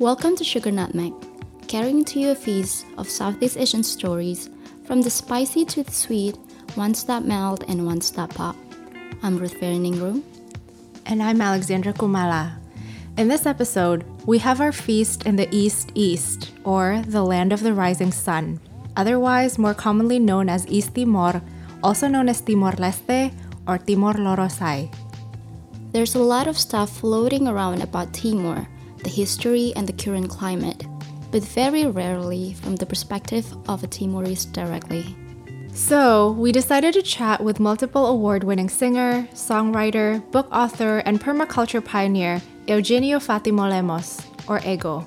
Welcome to Sugar Nutmeg, carrying to you a feast of Southeast Asian stories from the spicy to the sweet, ones that melt and ones that pop. I'm Ruth Vereningrum. And I'm Alexandra Kumala. In this episode, we have our feast in the East East, or the land of the rising sun, otherwise more commonly known as East Timor, also known as Timor Leste or Timor Lorosai. There's a lot of stuff floating around about Timor, the history and the current climate, but very rarely from the perspective of a Timorese directly. So, we decided to chat with multiple award winning singer, songwriter, book author, and permaculture pioneer Eugenio Fatimo Lemos, or Ego.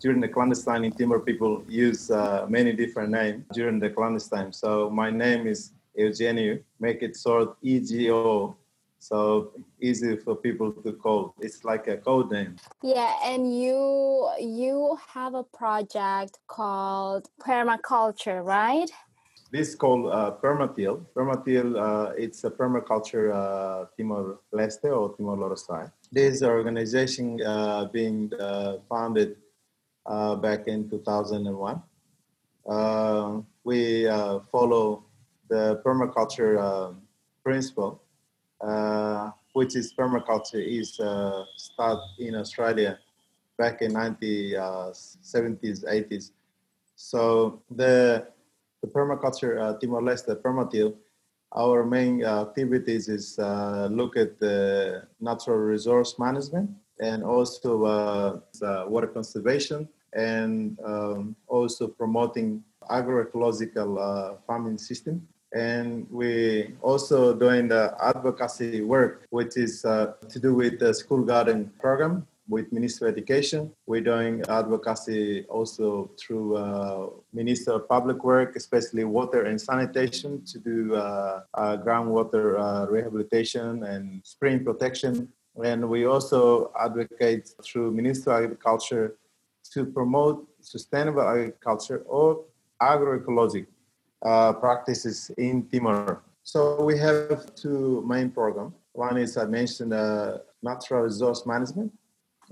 During the clandestine in Timor, people use uh, many different names during the clandestine. So, my name is Eugenio, make it short EGO so easy for people to call. It's like a code name. Yeah, and you you have a project called Permaculture, right? This is called uh, Permatil. Permatil, uh, it's a permaculture uh, Timor Leste or Timor Leste. This organization uh, being uh, founded uh, back in 2001. Uh, we follow the permaculture principle uh, which is permaculture, is uh, started in Australia back in 1970s, 80s. So the the permaculture uh, Timor-Leste, Permatil, our main uh, activities is uh, look at the natural resource management and also uh, water conservation and um, also promoting agroecological uh, farming system and we also doing the advocacy work, which is uh, to do with the school garden program with Minister of Education. We're doing advocacy also through uh, Minister of Public Work, especially water and sanitation, to do uh, uh, groundwater uh, rehabilitation and spring protection. And we also advocate through Minister of Agriculture to promote sustainable agriculture or agroecology uh, practices in Timor. So we have two main programs. One is I mentioned uh, natural resource management,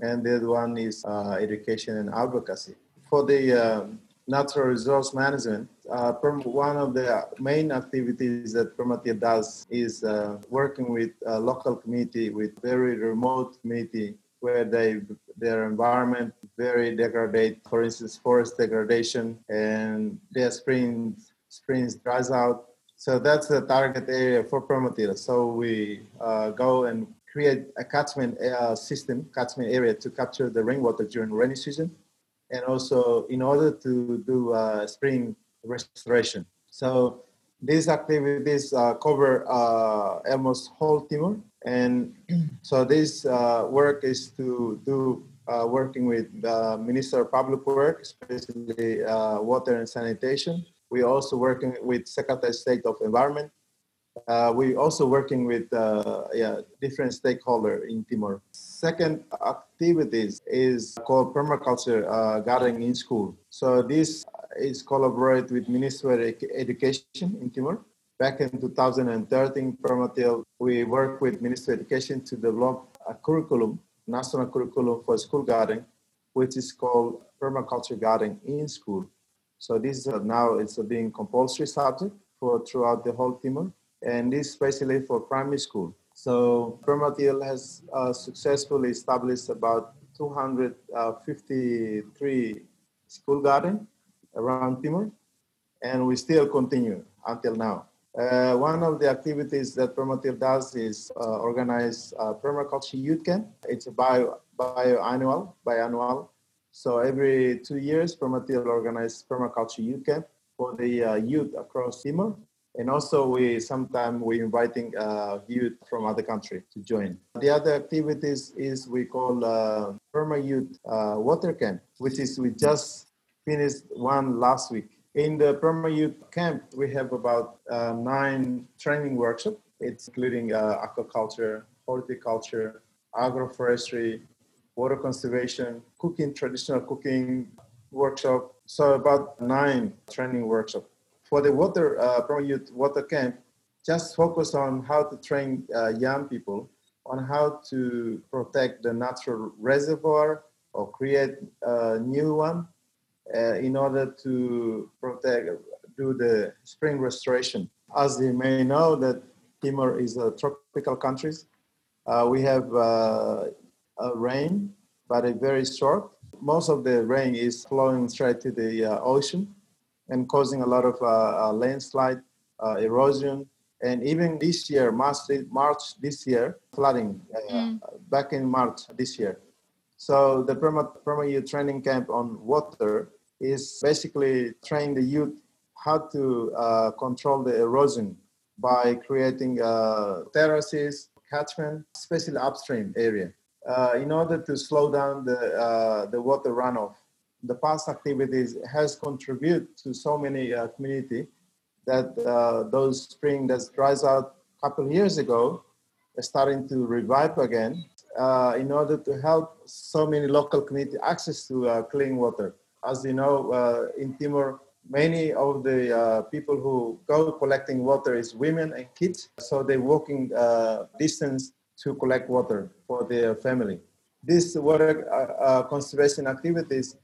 and the other one is uh, education and advocacy. For the uh, natural resource management, uh, one of the main activities that Permatil does is uh, working with a local community, with very remote community where they their environment very degraded, for instance, forest degradation, and their springs springs dries out. So that's the target area for Permatil. So we uh, go and create a catchment uh, system, catchment area to capture the rainwater during rainy season, and also in order to do uh, spring restoration. So these activities uh, cover uh, almost whole Timor, and so this uh, work is to do working with the Minister of Public Works, especially water and sanitation, we're also working with Secretary State of Environment. Uh, we're also working with uh, yeah, different stakeholders in Timor. Second activities is called permaculture uh, gardening in school. So this is collaborate with Ministry of Education in Timor. Back in 2013, Permatil, we work with Ministry of Education to develop a curriculum, national curriculum for school gardening, which is called permaculture gardening in school. So this is now it's a being compulsory subject for throughout the whole Timor, and this especially for primary school. So Permatil has uh, successfully established about 253 school garden around Timor, and we still continue until now. Uh, one of the activities that Permatil does is uh, organize a permaculture youth camp. It's a bio, biannual so every two years, Permatil organizes permaculture youth camp for the uh, youth across Timor. And also we sometimes we inviting uh, youth from other country to join. The other activities is we call uh, Perma Youth uh, Water Camp, which is we just finished one last week. In the Perma Youth Camp, we have about uh, nine training workshops. It's including uh, aquaculture, horticulture, agroforestry, water conservation, cooking, traditional cooking workshop. So about nine training workshop. For the water, uh, Youth Water Camp, just focus on how to train uh, young people on how to protect the natural reservoir or create a new one uh, in order to protect, do the spring restoration. As you may know, that Timor is a tropical country. Uh, we have uh, rain, but it's very short. Most of the rain is flowing straight to the uh, ocean and causing a lot of uh, uh, landslide, erosion, and even this year, March, March this year, flooding mm. back in March this year. So the Perma, Perma Youth Training Camp on Water is basically training the youth how to uh, control the erosion by creating uh, terraces, catchment, especially upstream area, uh, in order to slow down the, uh, the water runoff. The past activities has contributed to so many uh, community that uh, those spring that dries out a couple years ago are starting to revive again in order to help so many local community access to clean water as you know, uh, in Timor, many of the uh, people who go collecting water is women and kids. So they're walking uh, distance to collect water for their family. This water uh, uh, conservation activities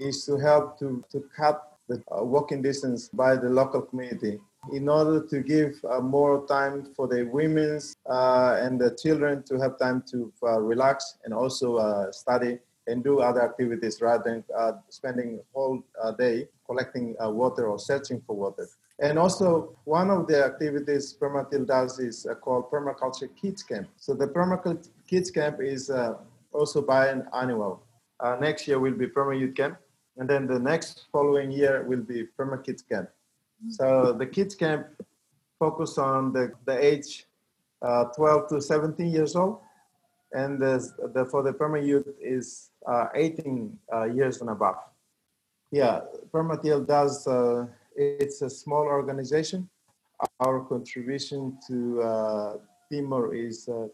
is to help to, to cut the uh, walking distance by the local community in order to give more time for the women and the children to have time to relax and also study and do other activities rather than uh, spending whole uh, day collecting uh, water or searching for water. And also, one of the activities Permatil does is uh, called Permaculture Kids Camp. So the Permaculture Kids Camp is uh, also biannual. Uh, next year will be Perma Youth Camp, and then the next following year will be Perma Kids Camp. So the Kids Camp focus on the, the age 12 to 17 years old and the, the, for the perma youth is uh, 18 uh, years and above. Yeah, Permatil does, uh, it's a small organization. Our contribution to uh, Timor is uh,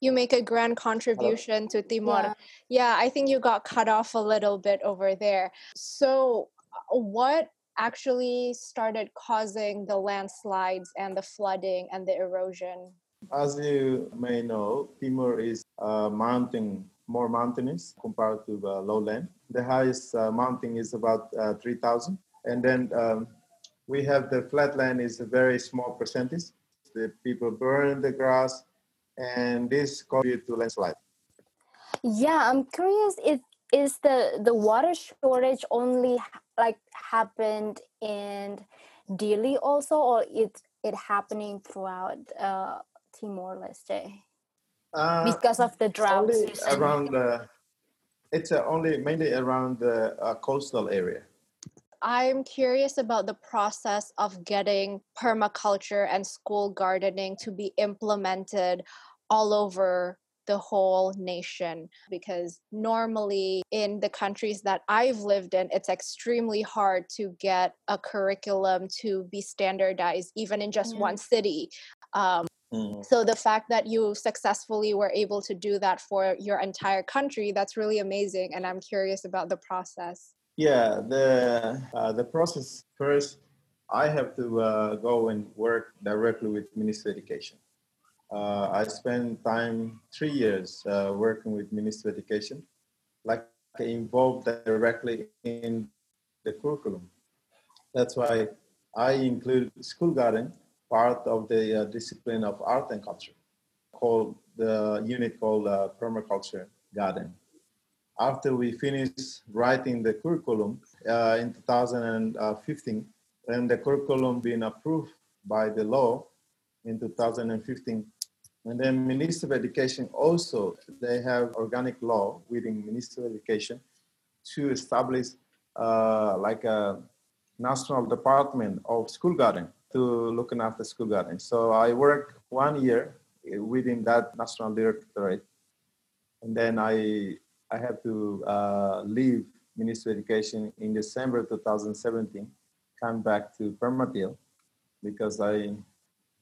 you make a grand contribution to Timor. Yeah. yeah, I think you got cut off a little bit over there. So, what actually started causing the landslides and the flooding and the erosion? As you may know, Timor is a mountain, more mountainous compared to the lowland. The highest uh, mountain is about uh, 3,000. And then um, we have the flatland is a very small percentage. The people burn the grass and this contributes to landslide. Yeah, I'm curious if is the the water shortage only like happened in Dili also or it it happening throughout uh, Timor Leste? Uh, because of the drought. Around the, it's uh, only mainly around the uh, coastal area. I'm curious about the process of getting permaculture and school gardening to be implemented all over the whole nation because normally in the countries that I've lived in, it's extremely hard to get a curriculum to be standardized, even in just yeah. one city. Um, Mm. So the fact that you successfully were able to do that for your entire country, that's really amazing. And I'm curious about the process. Yeah, the uh, the process first, I have to uh, go and work directly with Ministry of Education. Uh, I spent time three years uh, working with Ministry of Education, like involved directly in the curriculum. That's why I include school garden part of the uh, discipline of art and culture called the unit called uh, permaculture garden. After we finished writing the curriculum uh, in 2015, and the curriculum being approved by the law in 2015, and then Minister of Education also, they have organic law within Minister of Education to establish uh, like a national department of school garden to looking after school garden. So I worked one year within that national directorate, and then I I have to uh, leave Ministry of Education in December 2017, come back to Permatil because I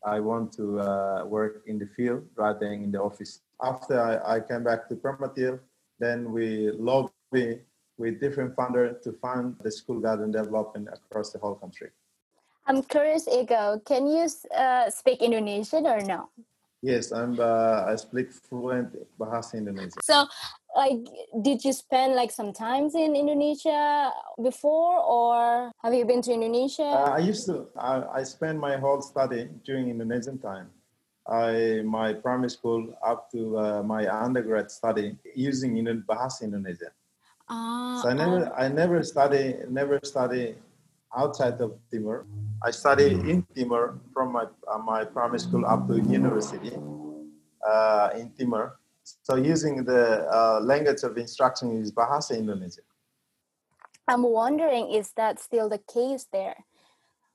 I want to uh, work in the field rather than in the office. After I, I came back to Permatil, then we lobby with different funders to fund the school garden development across the whole country. I'm curious, Ego, can you uh, speak Indonesian or no? Yes, I'm. Uh, I speak fluent Bahasa Indonesia. So, like, did you spend like some times in Indonesia before, or have you been to Indonesia? Uh, I used to. I, I spent my whole study during Indonesian time. I my primary school up to uh, my undergrad study using Indo- Bahasa Indonesia. Ah, So I never, I never study, never study outside of Timor. I study in Timor from my uh, my primary school up to university uh, in Timor. So using the uh, language of instruction is Bahasa Indonesia. I'm wondering, is that still the case there,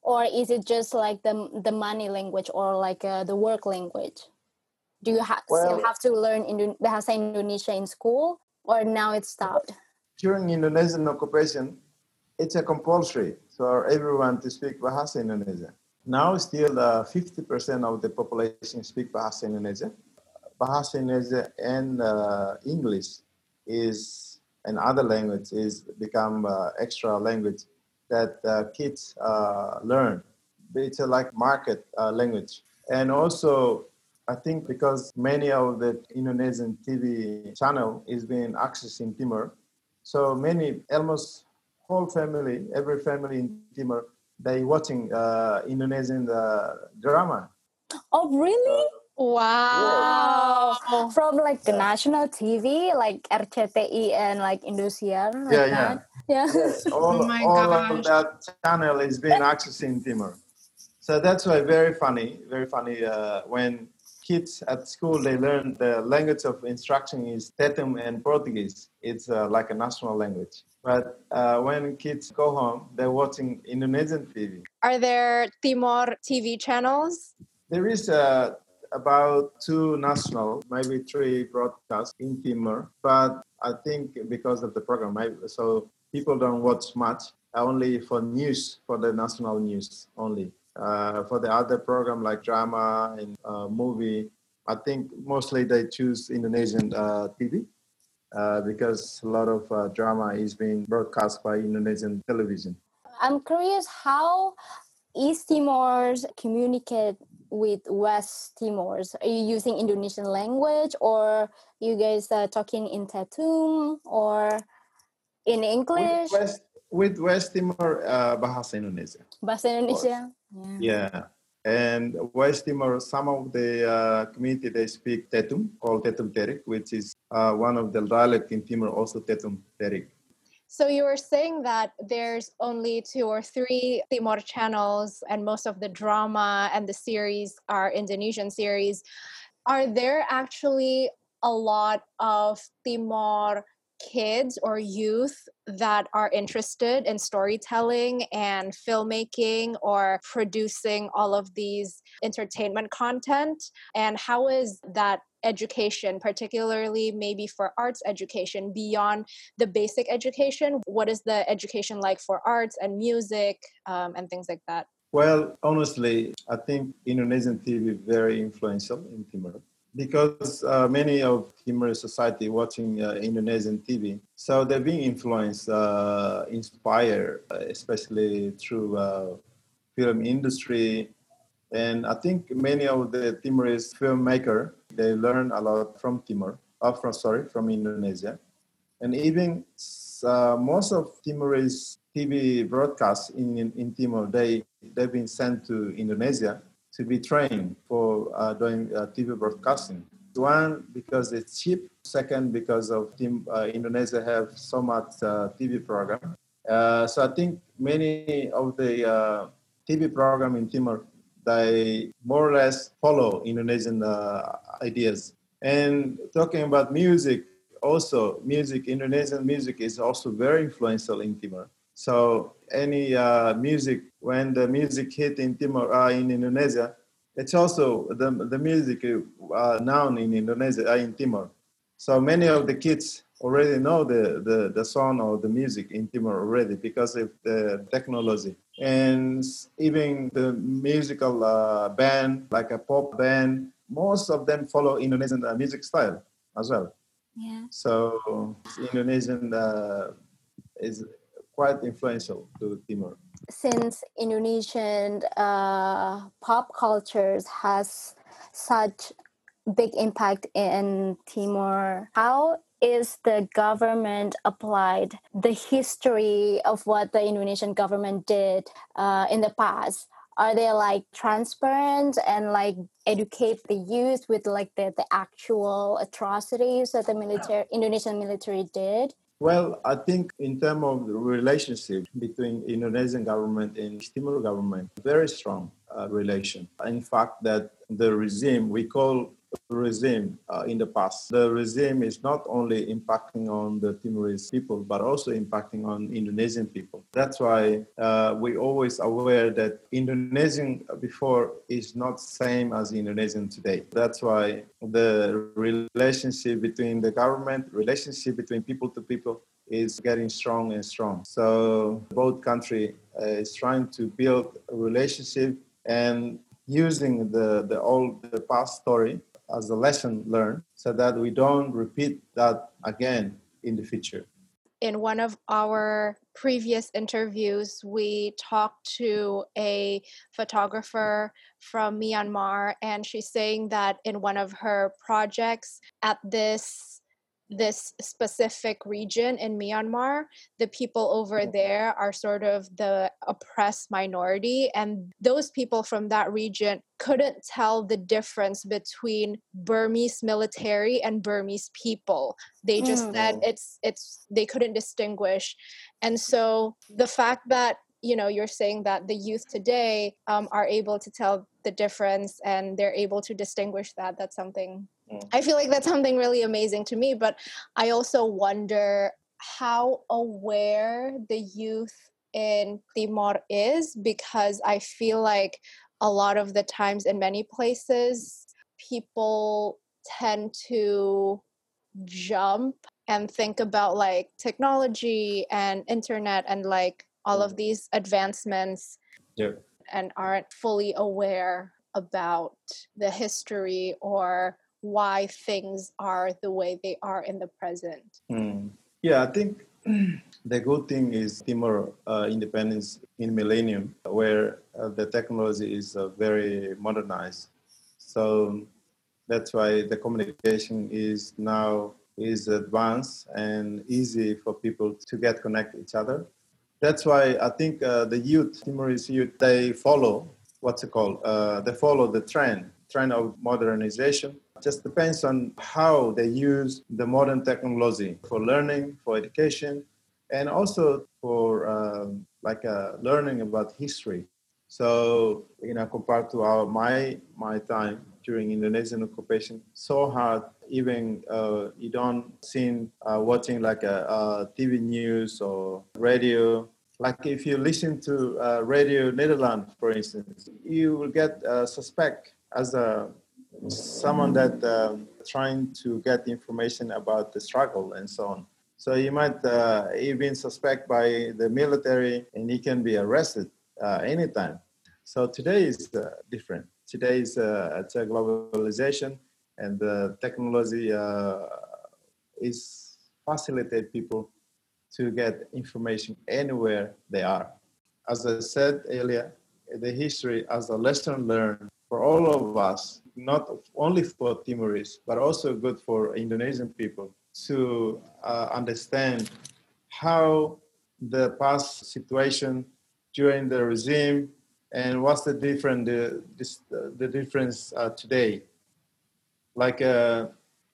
or is it just like the the money language or like uh, the work language? Do you ha- still have to learn Indo- Bahasa Indonesia in school, or now it's stopped? During Indonesian occupation, it's a compulsory for everyone to speak Bahasa Indonesia. Now still uh, 50% of the population speak Bahasa Indonesia. Bahasa Indonesia and uh, English is and other language is become uh, extra language that uh, kids uh, learn. It's like market uh, language. And also, I think because many of the Indonesian TV channel is being accessed in Timor, so many, almost whole family, every family in Timor, they watching uh, Indonesian uh, drama. Oh, really? Wow. From like the national TV, like RCTI and like Indosiar. Like Yeah, yeah. that. Yeah. all, Oh my all gosh. of that channel is being accessed in Timor. So that's why very funny, very funny uh, when kids at school they learn the language of instruction is Tetum and Portuguese. It's uh, like a national language. But uh, when kids go home, they're watching Indonesian TV. Are there Timor TV channels? There is uh, about two national, maybe three broadcasts in Timor, but I think because of the program, maybe, so people don't watch much. Only for news, for the national news only. Uh, for the other program like drama and uh, movie, I think mostly they choose Indonesian uh, TV uh, because a lot of uh, drama is being broadcast by Indonesian television. I'm curious how East Timors communicate with West Timors. Are you using Indonesian language or you guys are talking in Tetum or in English? With West, with West Timor, uh, bahasa Indonesia. Bahasa Indonesia? Yeah. Yeah. And West Timor, some of the uh, community they speak Tetum, called Tetum Terik, which is uh, one of the dialect in Timor, also Tetum Terik. So you were saying that there's only two or three Timor channels, and most of the drama and the series are Indonesian series. Are there actually a lot of Timor kids or youth that are interested in storytelling and filmmaking or producing all of these entertainment content? And how is that education, particularly maybe for arts education, beyond the basic education? What is the education like for arts and music um, and things like that? Well, honestly, I think Indonesian TV is very influential in Timor because uh, many of Timor society watching uh, Indonesian TV, so they're being influenced, uh, inspired, uh, especially through uh, film industry, and I think many of the Timorese filmmaker they learn a lot from Timor, uh, from sorry, from Indonesia, and even uh, most of Timorese TV broadcasts in, in, in Timor they they've been sent to Indonesia to be trained for uh, doing uh, TV broadcasting. One because it's cheap. Second because of Tim, uh, Indonesia have so much uh, TV program. So I think many of the TV program in Timor they more or less follow Indonesian uh, ideas. And talking about music, also music, Indonesian music is also very influential in Timor. So any uh, music, when the music hit in Timor, uh, in Indonesia, it's also the, the music uh, known in Indonesia, uh, in Timor. So many of the kids already know the, the, the song or the music in Timor already because of the technology. And even the musical uh, band, like a pop band, most of them follow Indonesian uh, music style as well. Yeah. So Indonesian uh, is quite influential to Timor. Since Indonesian uh, pop cultures has such big impact in Timor. How is the government applied the history of what the Indonesian government did uh, in the past? Are they like transparent and like educate the youth with like the, the actual atrocities that the military Indonesian military did? Well, I think in terms of the relationship between Indonesian government and Timor government, very strong uh, relation. In fact, that the regime we call regime uh, in the past. The regime is not only impacting on the Timorese people, but also impacting on Indonesian people. That's why uh, we always aware that Indonesian before is not same as Indonesian today. That's why the relationship between the government, relationship between people to people is getting strong and strong. So both country uh, is trying to build a relationship and using the, the old the past story as a lesson learned so that we don't repeat that again in the future. In one of our previous interviews, we talked to a photographer from Myanmar, and she's saying that in one of her projects at this this specific region in Myanmar, the people over there are sort of the oppressed minority. And those people from that region couldn't tell the difference between Burmese military and Burmese people. They just mm. said it's it's they couldn't distinguish. And so the fact that you know you're saying that the youth today um, are able to tell the difference and they're able to distinguish that that's something Mm. I feel like that's something really amazing to me, but I also wonder how aware the youth in Timor is because I feel like a lot of the times in many places people tend to jump and think about like technology and internet and like all of mm. these advancements yeah. and aren't fully aware about the history or why things are the way they are in the present. Mm. Yeah, I think the good thing is Timor uh, independence in millennium, where uh, the technology is uh, very modernized. So that's why the communication is now is advanced and easy for people to get connect each other. That's why I think uh, the youth, Timorese youth, they follow what's it called? Uh, they follow the trend, trend of modernization just depends on how they use the modern technology for learning, for education, and also for um, like uh, learning about history. So you know, compared to our my my time during Indonesian occupation, so hard. Even uh, you don't see uh, watching like a, a, TV news or radio. Like if you listen to uh, Radio Netherlands, for instance, you will get uh, suspect as a someone that uh, trying to get information about the struggle and so on. So you might uh, even suspect by the military, and he can be arrested uh, anytime. So today is uh, different. Today is uh, it's a globalization, and the technology uh, is facilitate people to get information anywhere they are. As I said earlier, the history as a lesson learned for all of us not only for Timorese, but also good for Indonesian people to uh, understand how the past situation during the regime and what's the different the, this, the difference uh, today. Like uh,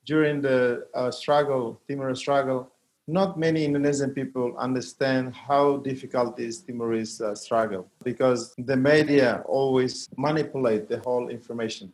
during the uh, struggle, Timor struggle, not many Indonesian people understand how difficult is Timorese uh, struggle because the media always manipulate the whole information.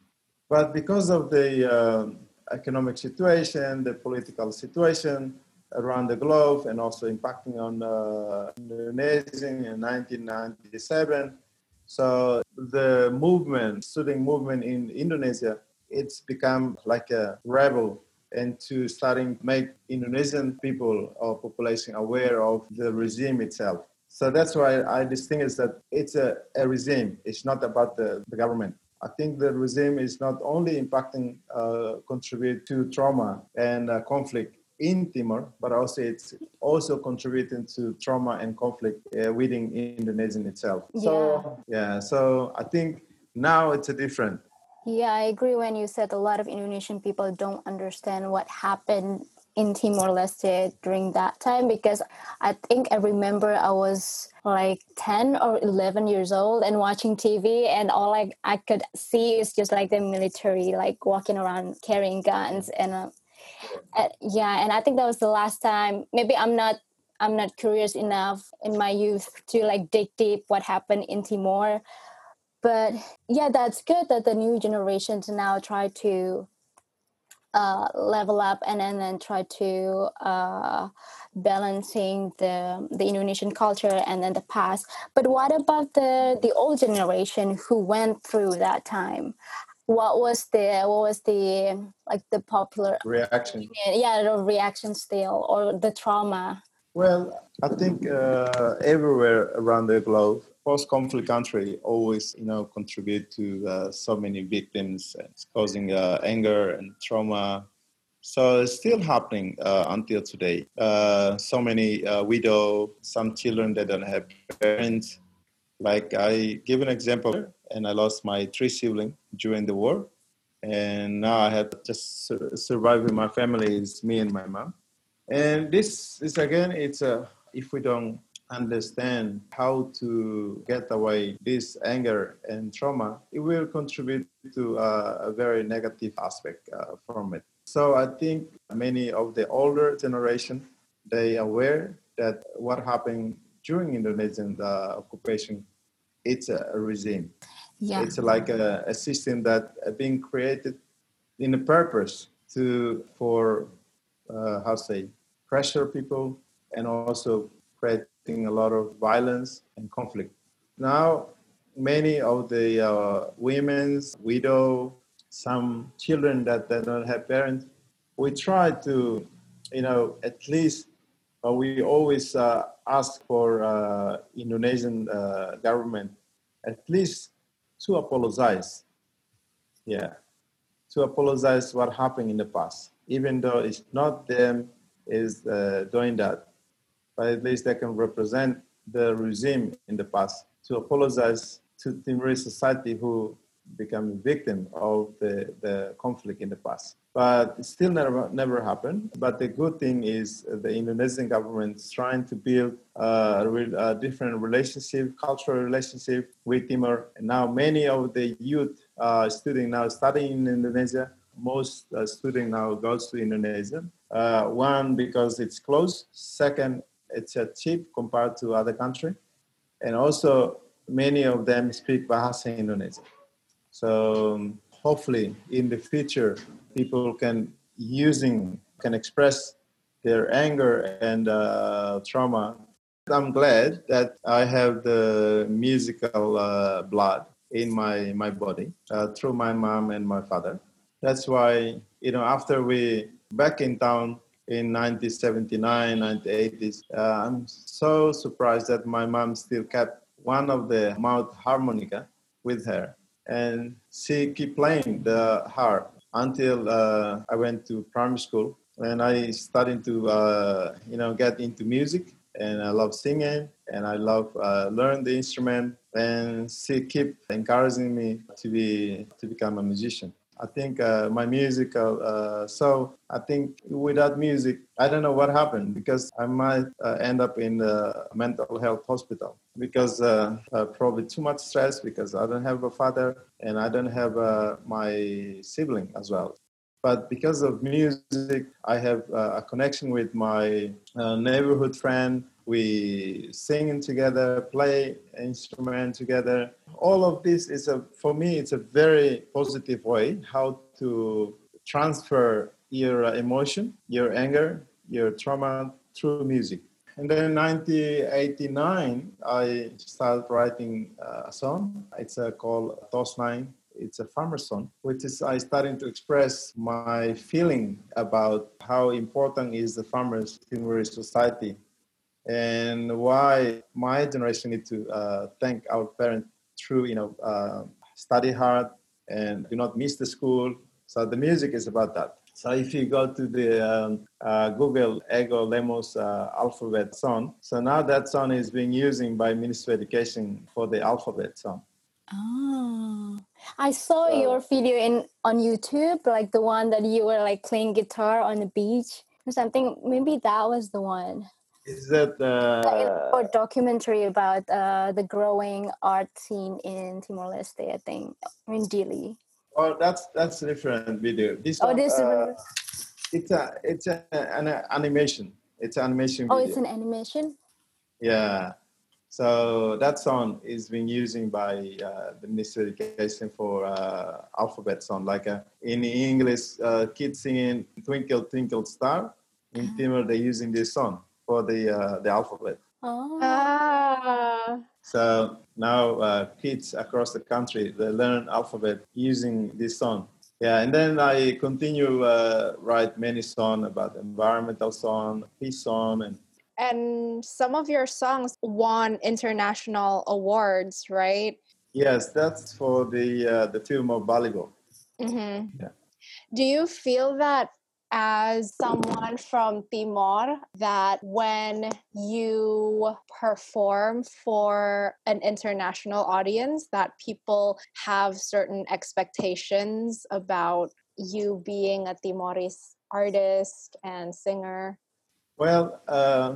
But because of the uh, economic situation, the political situation around the globe, and also impacting on uh, Indonesia in 1997, so the movement, student movement in Indonesia, it's become like a rebel and to starting make Indonesian people or population aware of the regime itself. So that's why I distinguish that it's a, a regime. It's not about the, the government. I think the regime is not only impacting, uh, contribute to trauma and uh, conflict in Timor, but also it's also contributing to trauma and conflict uh, within Indonesia itself. Yeah. So yeah, so I think now it's a different. Yeah, I agree when you said a lot of Indonesian people don't understand what happened in Timor Leste during that time because I think I remember I was like 10 or 11 years old and watching TV and all I, I could see is just like the military like walking around carrying guns and uh, uh, yeah and I think that was the last time. Maybe I'm not I'm not curious enough in my youth to like dig deep what happened in Timor but yeah that's good that the new generations now try to uh, level up and, and then try to uh, balancing the the Indonesian culture and then the past. But what about the the old generation who went through that time? What was the what was the like the popular reaction? Yeah, the reaction still or the trauma. Well, I think uh, everywhere around the globe, post-conflict country always, you know, contribute to uh, so many victims, it's causing uh, anger and trauma. So it's still happening uh, until today. Uh, so many uh, widow, some children that don't have parents. Like I give an example, and I lost my three siblings during the war, and now I have just survived with my family. Is me and my mom and this is again, it's a, if we don't understand how to get away this anger and trauma, it will contribute to a, a very negative aspect uh, from it. So I think many of the older generation, they aware that what happened during Indonesian uh, occupation, it's a, a regime. Yeah. It's like a, a system that being created in a purpose to for uh, how say pressure people and also creating a lot of violence and conflict. Now, many of the uh, women's widow, some children that, that don't have parents, we try to, you know, at least uh, we always uh, ask for uh, Indonesian uh, government at least to apologize. Yeah, to apologize what happened in the past, even though it's not them is uh, doing that. But at least they can represent the regime in the past to apologize to Timorese society who become a victim of the, the conflict in the past. But it still never, never happened. But the good thing is the Indonesian government is trying to build a, a different relationship, cultural relationship with Timor. And now many of the youth uh, students now studying in Indonesia, most uh, student now goes to Indonesia uh, one, because it's close. Second, it's uh, cheap compared to other country. And also, many of them speak Bahasa Indonesia. So um, hopefully, in the future, people can using can express their anger and uh, trauma. I'm glad that I have the musical uh, blood in my my body uh, through my mom and my father. That's why you know after we back in town in 1979, 1980s. Uh, I'm so surprised that my mom still kept one of the mouth harmonica with her, and she keep playing the harp until uh, I went to primary school. And I started to, uh, you know, get into music, and I love singing, and I love uh, learn the instrument. And she keep encouraging me to be to become a musician. I think uh, my musical. Uh, so I think without music, I don't know what happened because I might uh, end up in a mental health hospital because uh, uh, probably too much stress because I don't have a father and I don't have uh, my sibling as well. But because of music, I have a connection with my neighborhood friend we sing together, play instrument together. All of this is a, for me, it's a very positive way how to transfer your emotion, your anger, your trauma through music. And then 1989, I started writing a song. It's uh, called Tos Nain. It's a farmer song, which is I starting to express my feeling about how important is the farmers in our society and why my generation need to uh, thank our parents through you know uh, study hard and do not miss the school so the music is about that so if you go to the um, uh, google ego lemos uh, alphabet song so now that song is being used by ministry of education for the alphabet song oh I saw so, your video in on YouTube, like the one that you were like playing guitar on the beach or something. Maybe that was the one. Is that uh, or documentary about uh, the growing art scene in Timor Leste? I think in Dili. Oh, that's that's a different video. This oh, one, this uh, it's a it's a, an animation. It's an animation. Oh, it's an animation. Yeah, so that song is being used by uh, the Ministry of Education for uh, alphabet song. Like uh, in English, uh, kids singing "Twinkle Twinkle Star." In uh-huh. Timor, they're using this song for the uh, the alphabet. Oh. Ah. So now uh, kids across the country they learn alphabet using this song. Yeah, and then I continue uh, write many songs about environmental song, peace song, and and some of your songs won international awards, right? Yes, that's for the uh, the film of Balibo. Mm-hmm. Yeah. Do you feel that as someone from Timor that when you perform for an international audience that people have certain expectations about you being a Timorese artist and singer? Well, uh,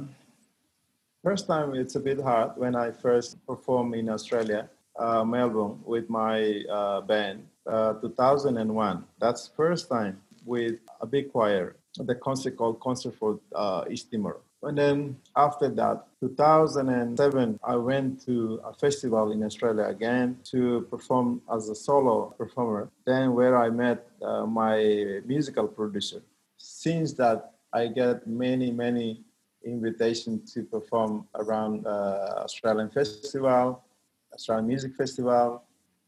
first time it's a bit hard when I first performed in Australia, uh, Melbourne, with my uh, band, uh, 2001. That's first time with a big choir, the concert called Concert for uh, East Timor. And then after that, 2007, I went to a festival in Australia again to perform as a solo performer. Then where I met uh, my musical producer. Since that, I get many, many invitations to perform around uh, Australian festival, Australian music festival,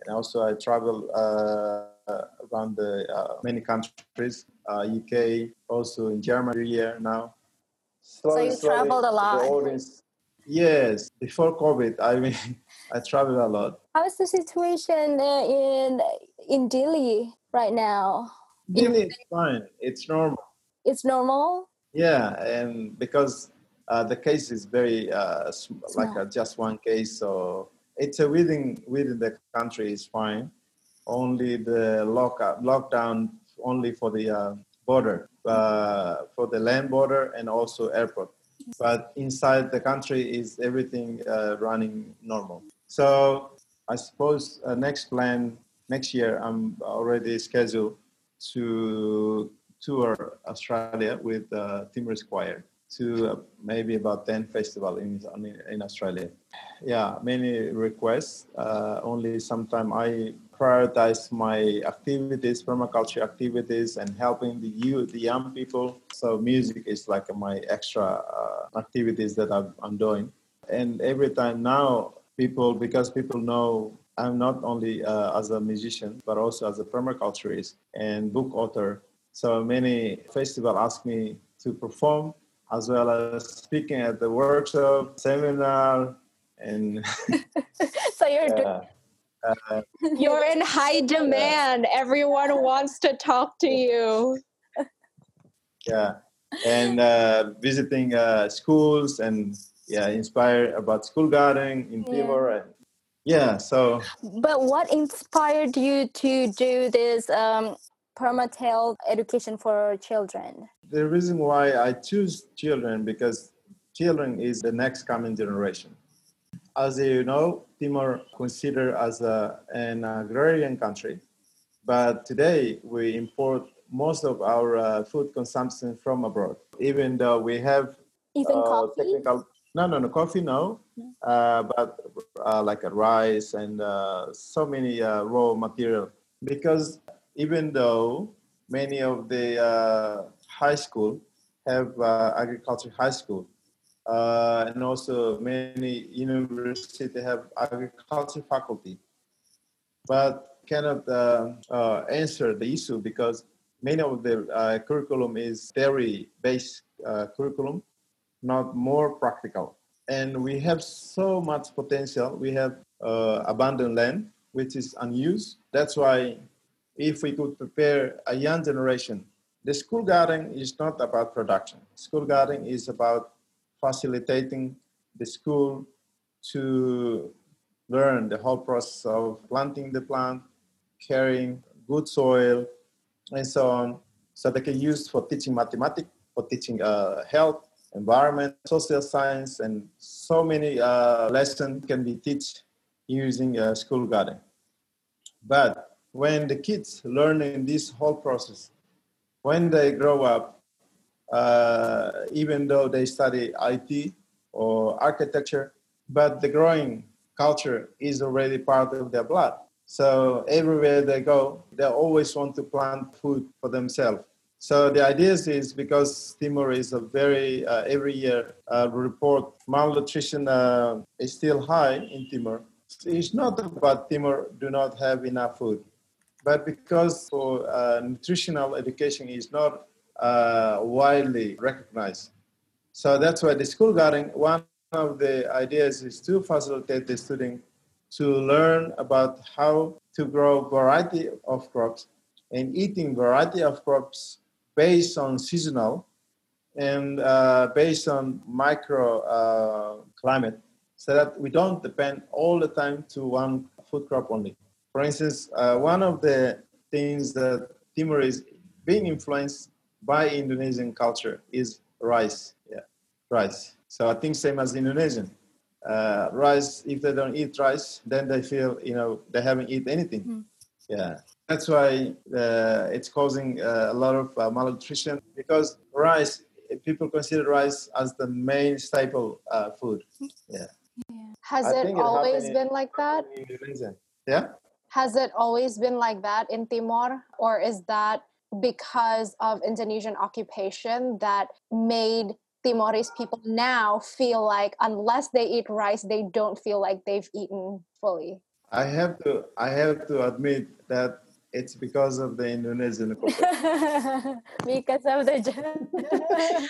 and also I travel uh, around the uh, many countries, UK, uh, also in Germany here now. Slowly, so you traveled a lot. Yes, before COVID, I mean, I traveled a lot. How's the situation in in Dili right now? Dili is fine. It's normal. It's normal. Yeah, and because uh, the case is very uh, like a, just one case, so it's a within within the country is fine only the lockout, lockdown only for the uh, border, uh, for the land border and also airport. But inside the country is everything uh, running normal. So I suppose uh, next plan next year I'm already scheduled to tour Australia with uh, Choir to uh, maybe about 10 festival in, in Australia. Yeah, many requests. Uh, only sometime I prioritize my activities, permaculture activities, and helping the youth, the young people. So music is like my extra uh, activities that I'm, I'm doing. And every time now, people, because people know I'm not only uh, as a musician, but also as a permaculturist and book author. So many festival ask me to perform as well as speaking at the workshop, seminar, and so you're uh, uh, you're in high demand. Everyone wants to talk to you. Yeah, and uh, visiting uh, schools and yeah, inspired about school gardening in yeah. Timor and yeah. So, but what inspired you to do this um, permatil education for children? The reason why I choose children because children is the next coming generation. As you know, Timor considered as a, an agrarian country, but today we import most of our uh, food consumption from abroad. Even though we have even uh, coffee. Technical, no, no, no, coffee, no. Uh, but uh, like a rice and uh, so many uh, raw material. Because even though many of the high school have agriculture high school, uh, and also many universities have agriculture faculty, but cannot uh, uh, answer the issue because many of the uh, curriculum is theory-based uh, curriculum, not more practical. And we have so much potential. We have uh, abandoned land which is unused. That's why if we could prepare a young generation, the school garden is not about production. School garden is about facilitating the school to learn the whole process of planting the plant caring, good soil, and so on. So they can use for teaching mathematics, for teaching uh, health, environment, social science, and so many uh, lessons can be taught using a school garden. But when the kids learn in this whole process, when they grow up, uh, even though they study IT or architecture, but the growing culture is already part of their blood. So everywhere they go, they always want to plant food for themselves. So the idea is because Timor is a very uh, every year uh, report malnutrition uh, is still high in Timor. It's not about Timor do not have enough food, but because for uh, nutritional education is not uh, widely recognized. So that's why the school garden one of the ideas is to facilitate the student to learn about how to grow variety of crops and eating variety of crops based on seasonal and uh, based on micro uh, climate so that we don't depend all the time to one food crop only. For instance, uh, one of the things that Timor is being influenced by Indonesian culture is rice. Yeah, rice. So I think same as Indonesian. Uh, rice, if they don't eat rice, then they feel, you know, they haven't eaten anything. Mm. Yeah. That's why uh, it's causing uh, a lot of uh, malnutrition because rice, people consider rice as the main staple uh, food. Yeah. yeah. Has I it always been like that? In Indonesia. Yeah. Has it always been like that in Timor, or is that because of Indonesian occupation that made Timorese people now feel like unless they eat rice, they don't feel like they've eaten fully. I have to I have to admit that it's because of the Indonesian because of the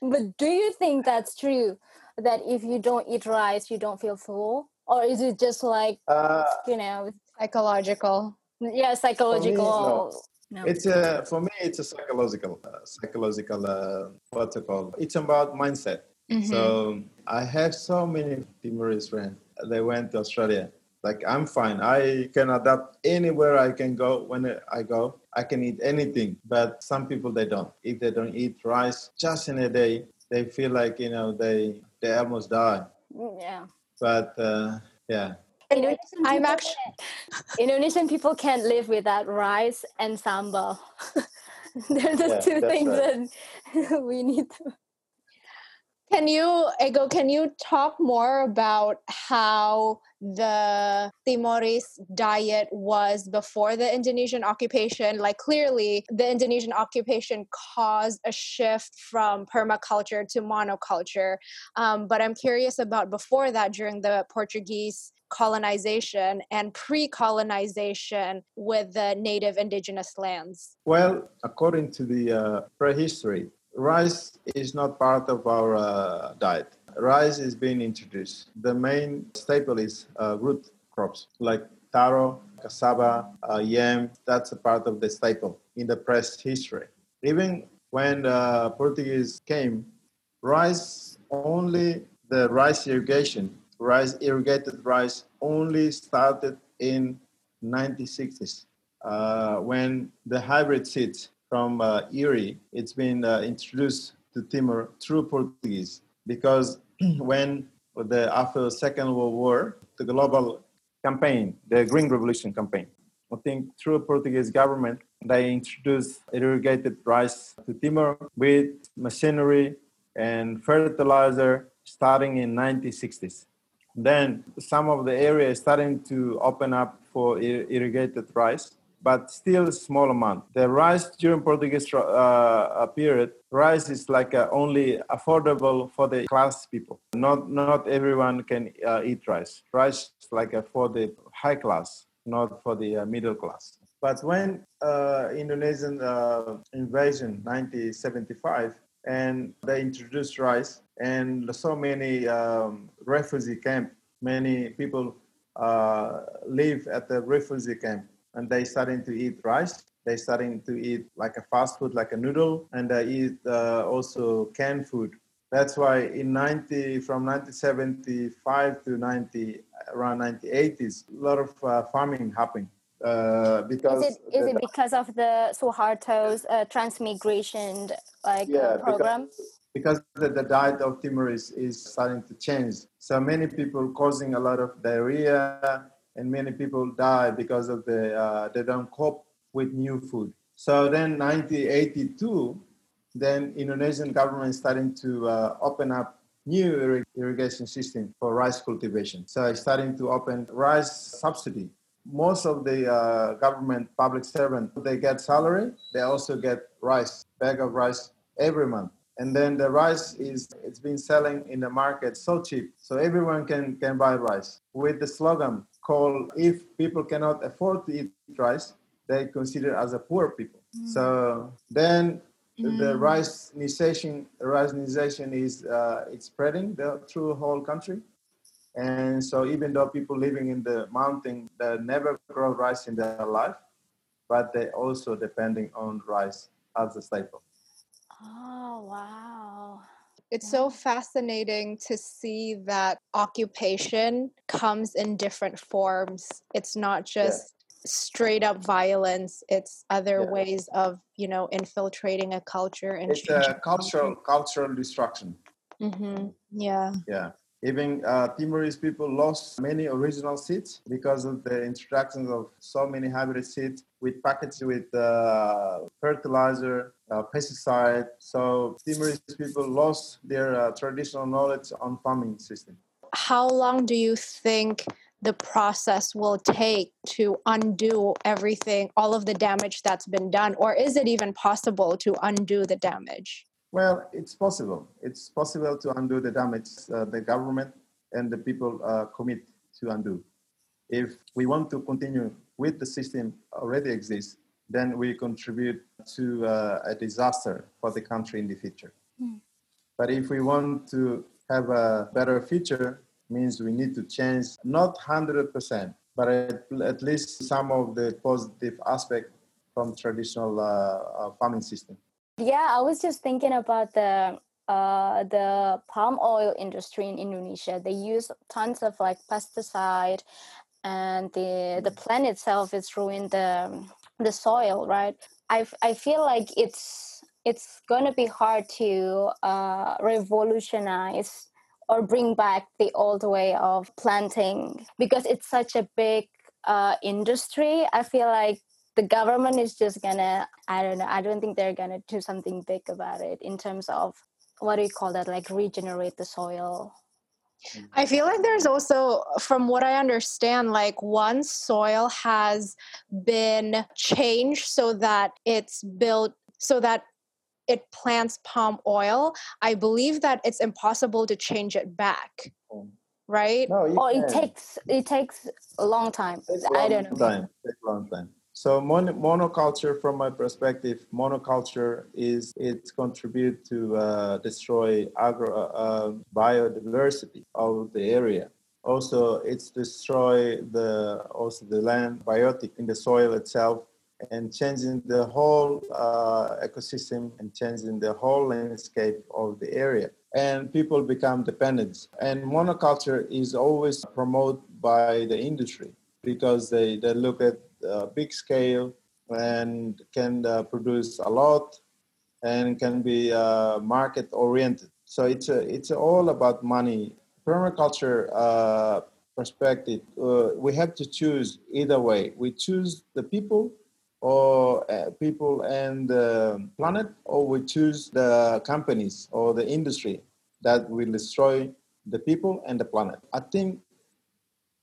But do you think that's true? That if you don't eat rice, you don't feel full? Or is it just like uh, you know psychological? Yeah, psychological. No. It's a for me. It's a psychological, uh, psychological. Uh, it? It's about mindset. Mm-hmm. So I have so many Timorese friends. They went to Australia. Like I'm fine. I can adapt anywhere I can go. When I go, I can eat anything. But some people they don't. If they don't eat rice just in a day, they feel like you know they they almost die. Mm, yeah. But uh, yeah, Indonesian I'm actually Indonesian people can't live without rice and sambal. They're the yeah, two things right. that we need to. Can you, Ego, can you talk more about how the Timorese diet was before the Indonesian occupation? Like, clearly, the Indonesian occupation caused a shift from permaculture to monoculture. Um, but I'm curious about before that, during the Portuguese colonization and pre colonization with the native indigenous lands? Well, according to the uh, prehistory, rice is not part of our uh, diet. Rice is being introduced. The main staple is uh, root crops like taro, cassava, uh, yam. That's a part of the staple in the prehistory. Even when the Portuguese came, rice only the rice irrigation rice irrigated rice only started in 1960s uh, when the hybrid seeds from uh, IRRI it's been uh, introduced to Timor through Portuguese because when the after the Second World War the global campaign the Green Revolution campaign I think through Portuguese government they introduced irrigated rice to Timor with machinery and fertilizer starting in 1960s then some of the area is starting to open up for irrigated rice, but still small amount. The rice during Portuguese uh, period, rice is like uh, only affordable for the class people. Not not everyone can uh, eat rice. Rice is like for the high class, not for the uh, middle class. But when uh, Indonesian uh, invasion 1975 and they introduced rice and so many um, refugee camp many people uh, live at the refugee camp and they starting to eat rice they starting to eat like a fast food like a noodle and they eat uh, also canned food That's why in 90, from 1975 to 90, around 1980s, a lot of uh, farming happened. Uh, because is it, is it because of the Suharto's uh, transmigration like yeah, program? Because, because the, the diet of Timor is, is starting to change. So many people causing a lot of diarrhea, and many people die because of the uh, they don't cope with new food. So then 1982, then Indonesian government starting to uh, open up new irrigation system for rice cultivation. So starting to open rice subsidy. Most of the uh, government public servant, they get salary, they also get rice, bag of rice every month and then the rice is it's been selling in the market so cheap so everyone can can buy rice with the slogan called if people cannot afford to eat rice they consider as a poor people mm. so then mm. the riceization riceization is uh, it's spreading the, through the whole country and so even though people living in the mountain they never grow rice in their life but they also depending on rice as a staple Oh, wow. It's so fascinating to see that occupation comes in different forms. It's not just yeah. straight up violence, it's other yeah. ways of, you know, infiltrating a culture and it's a cultural cultural destruction. Mm-hmm. Yeah. Yeah. Even uh, Timorese people lost many original seeds because of the introduction of so many hybrid seeds with packets with uh, fertilizer, uh, pesticide. So Timorese people lost their uh, traditional knowledge on farming system. How long do you think the process will take to undo everything, all of the damage that's been done, or is it even possible to undo the damage? Well, it's possible. It's possible to undo the damage uh, the government and the people uh, commit to undo. If we want to continue with the system already exists, then we contribute to uh, a disaster for the country in the future. Mm. But if we want to have a better future, means we need to change not 100%, but at, at least some of the positive aspect from traditional uh, uh, farming system. Yeah, I was just thinking about the uh, the palm oil industry in Indonesia. They use tons of like pesticide, and the the mm. plant itself is ruining the the soil, right? I I feel like it's it's gonna be hard to uh, revolutionize or bring back the old way of planting because it's such a big uh, industry. I feel like the government is just gonna i don't know i don't think they're gonna do something big about it in terms of what do you call that like regenerate the soil I feel like there's also, from what I understand, like once soil has been changed so that it's built, so that it plants palm oil, I believe that it's impossible to change it back. Oh. Right? No, or it takes it takes a long time. I don't know. Time. It takes a long time. So mon- monoculture, from my perspective, monoculture is it contribute to uh, destroy agro uh, biodiversity of the area. Also, it's destroy the also the land biotic in the soil itself and changing the whole uh, ecosystem and changing the whole landscape of the area. And people become dependent. And monoculture is always promoted by the industry because they, they look at uh, big scale and can uh, produce a lot and can be uh, market oriented. So it's a, it's all about money. Permaculture uh, perspective, uh, we have to choose either way. We choose the people or uh, people and the planet, or we choose the companies or the industry that will destroy the people and the planet. I think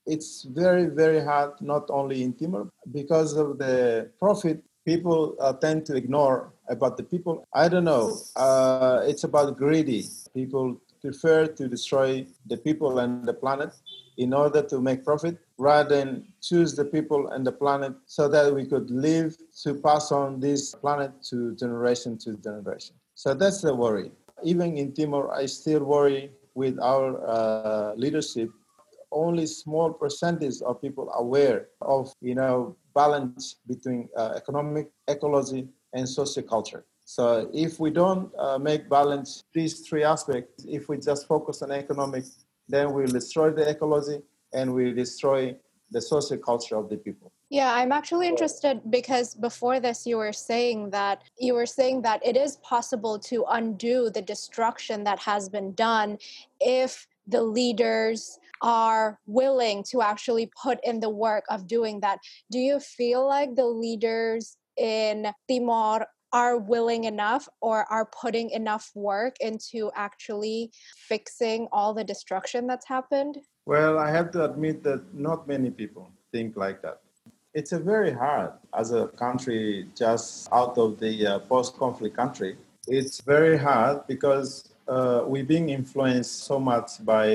it's very, very hard, not only in Timor, because of the profit people uh, tend to ignore about the people. I don't know. Uh, it's about greedy. People prefer to destroy the people and the planet in order to make profit rather than choose the people and the planet so that we could live to pass on this planet to generation to generation. So that's the worry. Even in Timor, I still worry with our uh, leadership only small percentage of people aware of you know balance between uh, economic ecology and socioculture. So if we don't uh, make balance these three aspects, if we just focus on economic, then we'll destroy the ecology and we'll destroy the socioculture of the people. Yeah, I'm actually interested because before this you were saying that you were saying that it is possible to undo the destruction that has been done if the leaders are willing to actually put in the work of doing that. Do you feel like the leaders in Timor are willing enough or are putting enough work into actually fixing all the destruction that's happened? Well, I have to admit that not many people think like that. It's a very hard as a country just out of the uh, post-conflict country. It's very hard because uh, we're being influenced so much by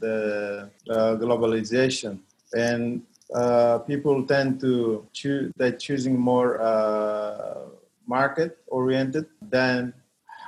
the uh, globalization. And uh, people tend to choose they're choosing more uh, market oriented than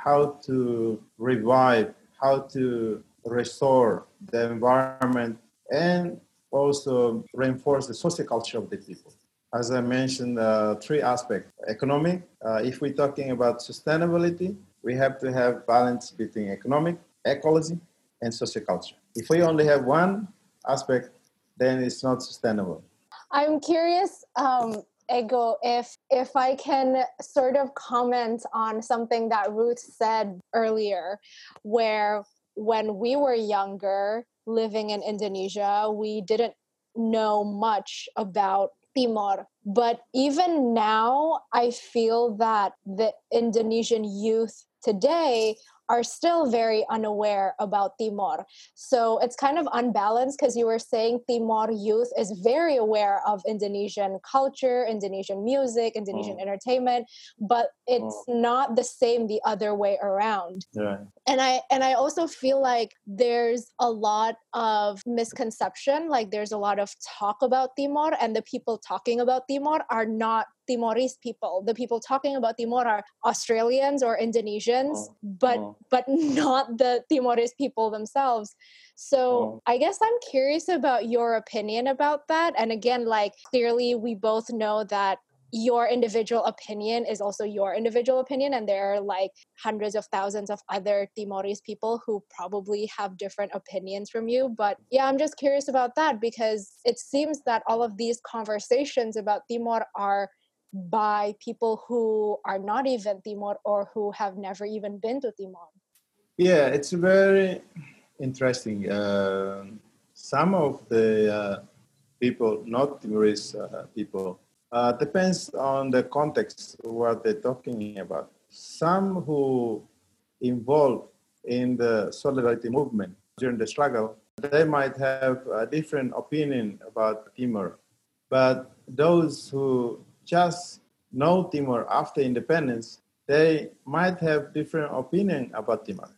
how to revive how to restore the environment and also reinforce the social culture of the people. As i mentioned uh, three aspects. Economic uh, if we're talking about sustainability we have to have balance between economic, ecology, and socioculture. If we only have one aspect, then it's not sustainable. I'm curious, um, Ego, if if I can sort of comment on something that Ruth said earlier, where when we were younger, living in Indonesia, we didn't know much about Timor. But even now, I feel that the Indonesian youth today are still very unaware about Timor. So it's kind of unbalanced because you were saying Timor youth is very aware of Indonesian culture, Indonesian music, Indonesian mm. entertainment, but it's mm. not the same the other way around. Yeah. And I and I also feel like there's a lot of misconception, like there's a lot of talk about Timor and the people talking about Timor are not Timorese people. The people talking about Timor are Australians or Indonesians, oh. but oh. but not the Timorese people themselves. So oh. I guess I'm curious about your opinion about that. And again, like clearly we both know that your individual opinion is also your individual opinion and there are like hundreds of thousands of other timorese people who probably have different opinions from you but yeah i'm just curious about that because it seems that all of these conversations about timor are by people who are not even Timor or who have never even been to Timor? Yeah, it's very interesting. Uh, some of the uh, people, not Timorese uh, people, uh, depends on the context what they're talking about. Some who involved in the solidarity movement during the struggle, they might have a different opinion about Timor. But those who just know Timor after independence, they might have different opinion about Timor.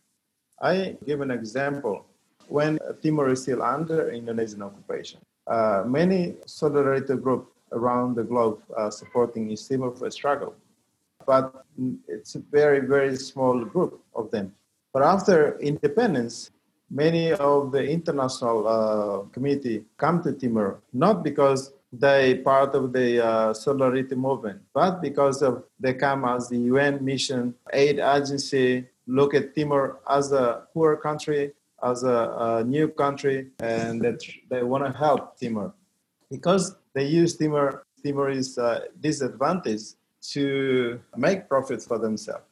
I give an example. When Timor is still under Indonesian occupation, uh, many solidarity groups around the globe are supporting East Timor for struggle, but it's a very, very small group of them. But after independence, many of the international uh, community come to Timor not because they part of the uh, solidarity movement, but because of they come as the UN mission aid agency, look at Timor as a poor country, as a, a new country, and that they want to help Timor because they use Timor Timorese uh, disadvantage to make profits for themselves.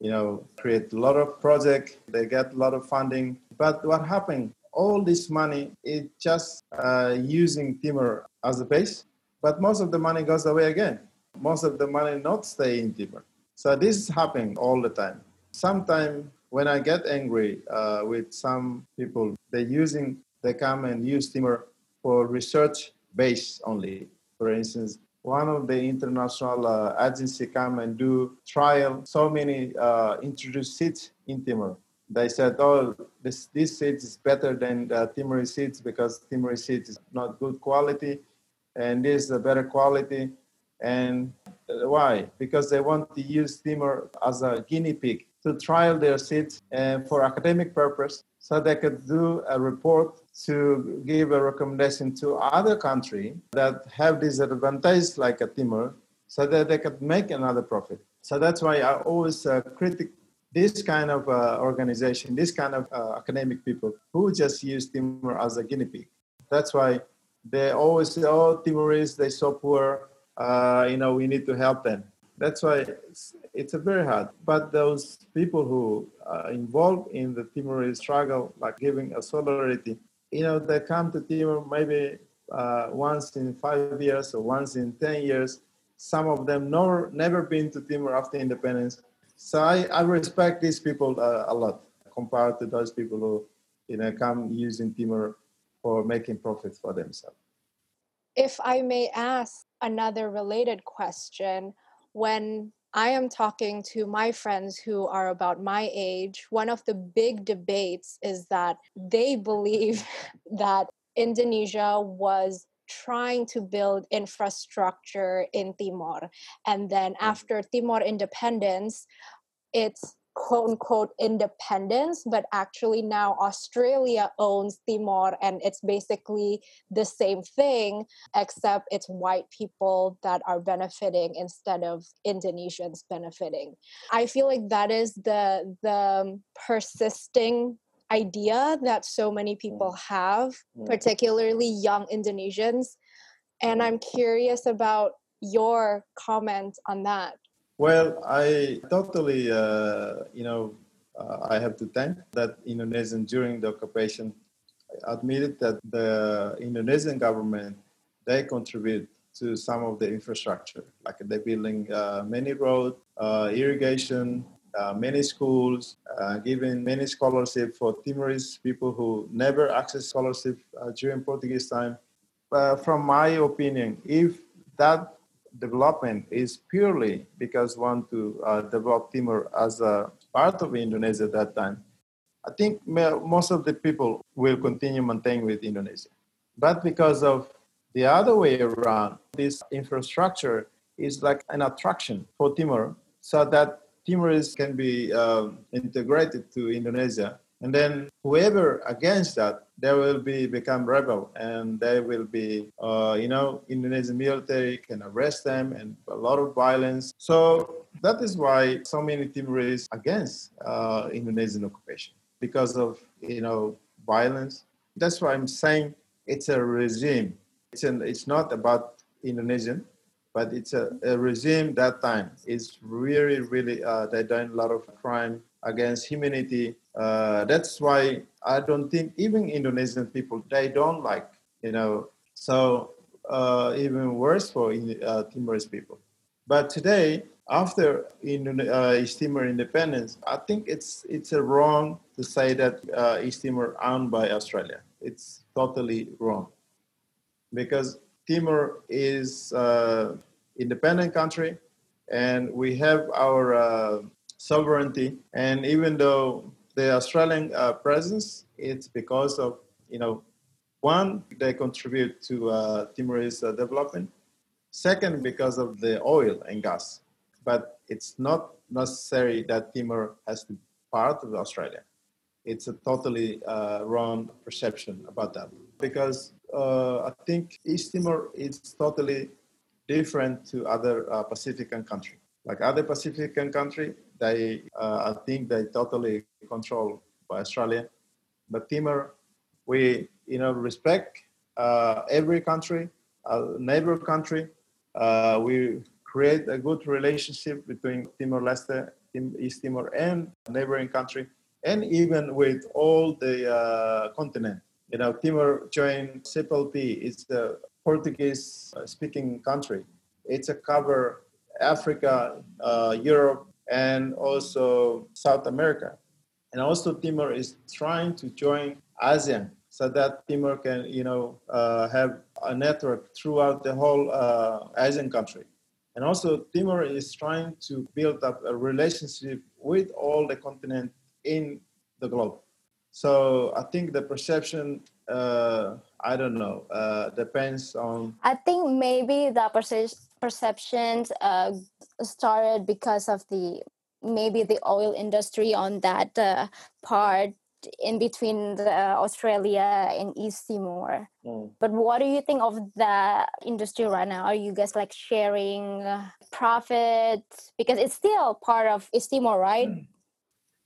You know, create a lot of projects, they get a lot of funding. But what happened? All this money is just uh, using Timor as a base, but most of the money goes away again. Most of the money not stay in Timor. So this is happening all the time. Sometimes when I get angry uh, with some people, they're using they come and use Timor for research base only. For instance, one of the international uh, agency come and do trial so many uh, introduced seeds in Timor. They said, oh, this, this seeds is better than uh, Timorese seeds because Timorese seeds is not good quality and this is a better quality. And why? Because they want to use Timor as a guinea pig to trial their seeds uh, for academic purpose so they could do a report to give a recommendation to other country that have disadvantage like a Timor so that they could make another profit. So that's why I always uh, critic this kind of uh, organization, this kind of uh, academic people who just use Timor as a guinea pig. That's why they always say, "Oh, Timorese, they're so poor. Uh, you know, we need to help them." That's why it's, it's a very hard. But those people who are involved in the Timorese struggle, like giving a solidarity, you know, they come to Timor maybe uh, once in five years or once in 10 years. Some of them nor, never been to Timor after independence. So I, I respect these people uh, a lot compared to those people who, you know, come using Timor for making profits for themselves. If I may ask another related question, when I am talking to my friends who are about my age, one of the big debates is that they believe that Indonesia was trying to build infrastructure in Timor. And then mm. after Timor independence, it's quote unquote independence, but actually now Australia owns Timor and it's basically the same thing, except it's white people that are benefiting instead of Indonesians benefiting. I feel like that is the the persisting idea that so many people mm. have, mm. particularly young Indonesians. And I'm curious about your comment on that. Well, I totally, uh, you know, uh, I have to thank that Indonesian during the occupation admitted that the Indonesian government they contribute to some of the infrastructure, like they're building uh, many roads, uh, irrigation, uh, many schools, uh, giving many scholarship for Timorese people who never access scholarship during Portuguese time. from my opinion, if that development is purely because want to uh, develop Timor as a part of Indonesia at that time, I think most of the people will continue maintaining with Indonesia. But because of the other way around, this infrastructure is like an attraction for Timor so that Timorese can be um, integrated to Indonesia and then whoever against that, they will be become rebel, and they will be, uh, you know, Indonesian military can arrest them, and a lot of violence. So that is why so many Timorese against uh, Indonesian occupation because of you know violence. That's why I'm saying it's a regime. It's an, it's not about Indonesian, but it's a, a regime that time is really really uh, they done a lot of crime against humanity uh, that's why I don't think even Indonesian people they don't like you know so uh, even worse for uh, Timorese people. But today, after Indone- uh, East Timor independence, I think it's it's wrong to say that uh, East Timor owned by Australia. It's totally wrong because Timor is uh, independent country, and we have our uh, sovereignty. And even though the Australian uh, presence, it's because of, you know, one, they contribute to uh, Timorese uh, development. Second, because of the oil and gas. But it's not necessary that Timor has to be part of Australia. It's a totally uh, wrong perception about that. Because uh, I think East Timor is totally different to other uh, Pacifican country. Like other Pacifican country, they uh, I think they totally controlled by Australia. But Timor, we you know respect uh, every country, a neighbor country. Uh, we create a good relationship between Timor Leste, East Timor, and neighboring country, and even with all the uh, continent. You know, Timor joined CPLP. It's the Portuguese-speaking country. It's a cover Africa, uh, Europe, and also South America. And also Timor is trying to join ASEAN so that Timor can, you know, uh, have a network throughout the whole uh, ASEAN country. And also Timor is trying to build up a relationship with all the continent in the globe. So I think the perception, uh, I don't know, uh, depends on. I think maybe the perce- perceptions uh, started because of the maybe the oil industry on that uh, part in between the, uh, Australia and East Timor. Mm. But what do you think of the industry right now? Are you guys like sharing uh, profit because it's still part of East Timor, right?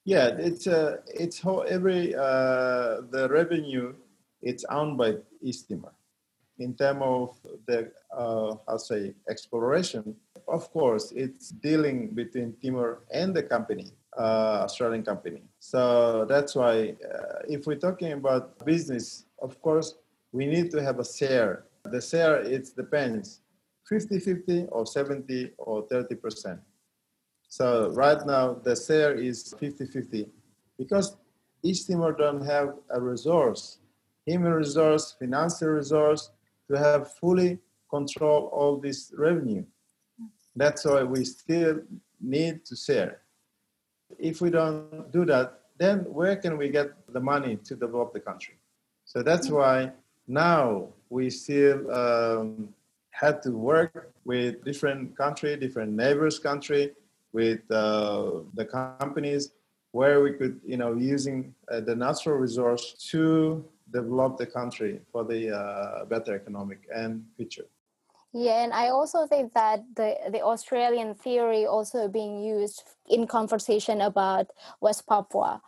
Yeah, it's uh, it's how every uh, the revenue it's owned by East Timor. In terms of the uh, how say exploration, of course, it's dealing between Timor and the company, uh, Australian company. So that's why uh, if we're talking about business, of course, we need to have a share. The share it depends, 50-50 or 70 or 30 percent. So right now the share is 50-50 because East Timor don't have a resource, human resource, financial resource to have fully control all this revenue. That's why we still need to share. If we don't do that, then where can we get the money to develop the country? So that's why now we still um, had to work with different country, different neighbors country, with uh, the companies where we could, you know, using uh, the natural resource to develop the country for the uh, better economic and future. Yeah, and I also think that the the Australian theory also being used in conversation about West Papua.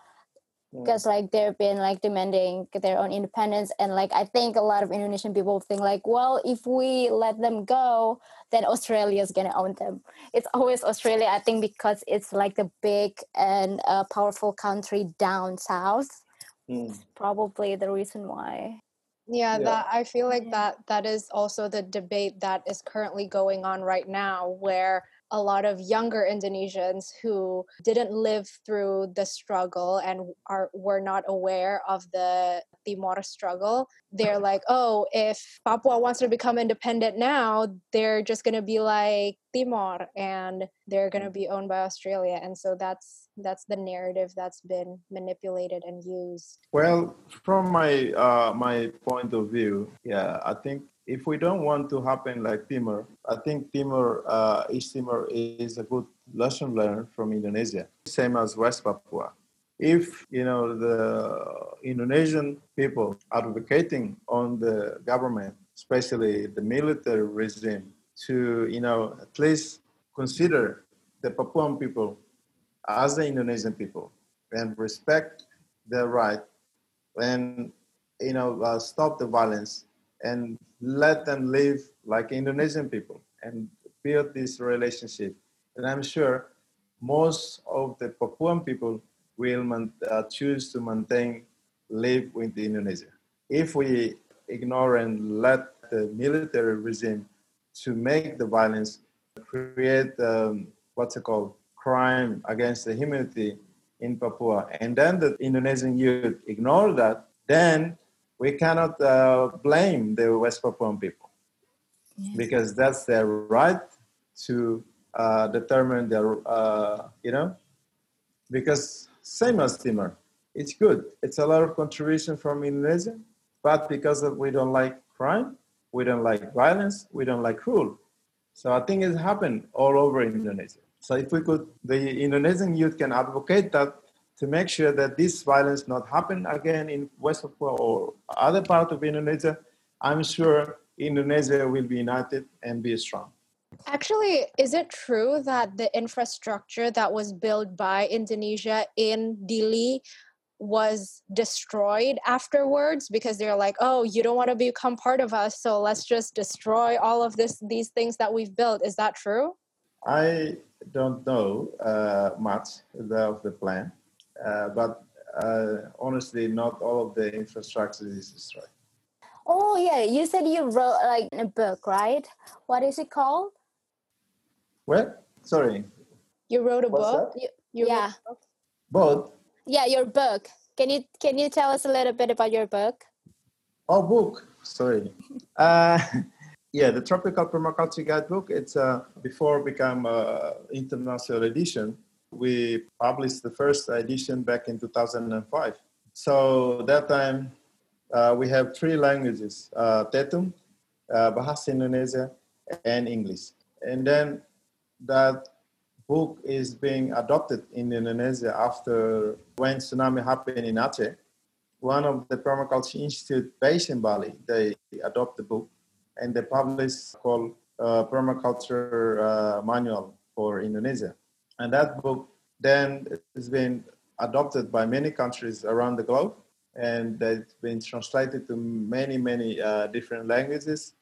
Because like they've been like demanding their own independence and like i think a lot of indonesian people think like well if we let them go then australia is going to own them. It's always australia i think because it's like the big and uh, powerful country down south Mm. probably the reason why Yeah, Yeah. that I feel like Yeah. that that is also the debate that is currently going on right now where a lot of younger Indonesians who didn't live through the struggle and are were not aware of the Timor struggle, they're like, "Oh, if Papua wants to become independent now, they're just going to be like Timor and they're going to be owned by Australia." And so that's that's the narrative that's been manipulated and used. Well, from my uh, my point of view, yeah, I think if we don't want to happen like Timor, I think Timor, uh, East Timor is a good lesson learned from Indonesia, same as West Papua. If you know the Indonesian people advocating on the government, especially the military regime, to you know at least consider the Papuan people as the Indonesian people and respect their right and you know uh, stop the violence and let them live like Indonesian people and build this relationship. And I'm sure most of the Papuan people will man- uh, choose to maintain live with Indonesia. If we ignore and let the military regime to make the violence, create um, what's it called crime against the humanity in Papua, and then the Indonesian youth ignore that, then we cannot uh, blame the West Papuan people because that's their right to uh, determine their, uh, you know, because same as Timor, it's good. It's a lot of contribution from Indonesia, but because of we don't like crime, we don't like violence, we don't like rule. So I think it happened all over Indonesia. So if we could, the Indonesian youth can advocate that to make sure that this violence not happen again in West Papua or other part of Indonesia, I'm sure Indonesia will be united and be strong. Actually, is it true that the infrastructure that was built by Indonesia in Dili was destroyed afterwards because they're like, "Oh, you don't want to become part of us, so let's just destroy all of this these things that we've built." Is that true? I don't know uh, much the, of the plan, uh, but uh, honestly, not all of the infrastructure is destroyed. oh yeah you said you wrote like a book right what is it called What? sorry, You wrote a What's book. that? You, you wrote Yeah. a book? both. yeah your book can you can you tell us a little bit about your book Oh, book. Sorry. Uh, yeah, the Tropical Permaculture Guidebook. It's uh, before become uh, international edition. We published the first edition back in 2005. So that time uh, we have three languages: uh, Tetum, uh, Bahasa Indonesia, and English. And then that book is being adopted in Indonesia after when tsunami happened in Aceh one of the permaculture institute based in Bali, they adopt the book and they publish called uh, Permaculture uh, Manual for Indonesia. And that book then has been adopted by many countries around the globe and it's been translated to many, many uh, different languages.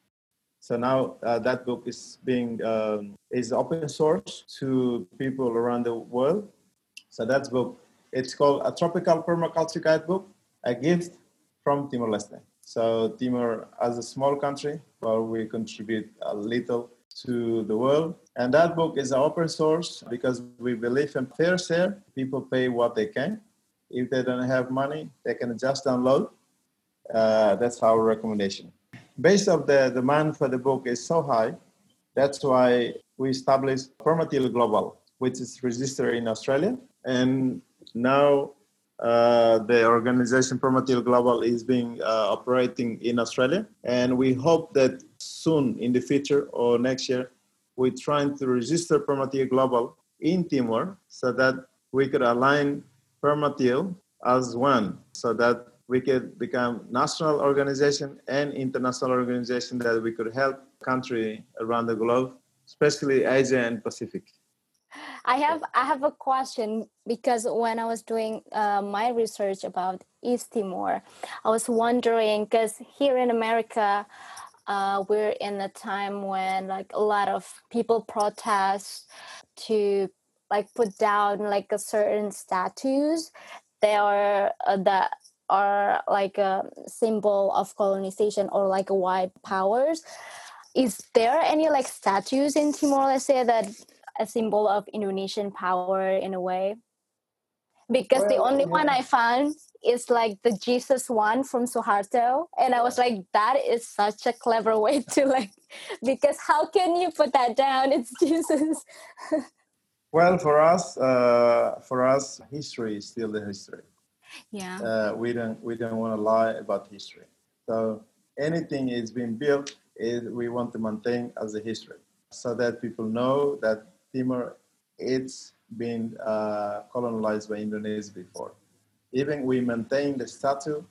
So now uh, that book is being um, is open source to people around the world. So that book, it's called a tropical permaculture guidebook, a gift from Timor Leste. So Timor, as a small country, well, we contribute a little to the world. And that book is open source because we believe in fair share. People pay what they can. If they don't have money, they can just download. Uh, that's our recommendation. Based of the demand for the book is so high, that's why we established Permatil Global, which is registered in Australia. And now uh, the organization Permatil Global is being uh, operating in Australia, and we hope that soon in the future or next year, we're trying to register Permatil Global in Timor so that we could align Permatil as one, so that we could become national organization and international organization that we could help country around the globe, especially Asia and Pacific. I have I have a question because when I was doing uh, my research about East Timor, I was wondering because here in America, uh, we're in a time when like a lot of people protest to like put down like a certain statues. They are uh, that are like a symbol of colonization or like a white powers. Is there any like statues in Timor let's say, that a symbol of Indonesian power in a way. Because well, the only yeah. one I found is like the Jesus one from Suharto. And I was like, that is such a clever way to like, because how can you put that down? It's Jesus. well, for us, uh, for us, history is still the history. Yeah. Uh, we don't we don't want to lie about history. So anything is being built, is we want to maintain as a history, so that people know that Timor, it's been uh, colonized by Indonesia before. Even we maintain the statue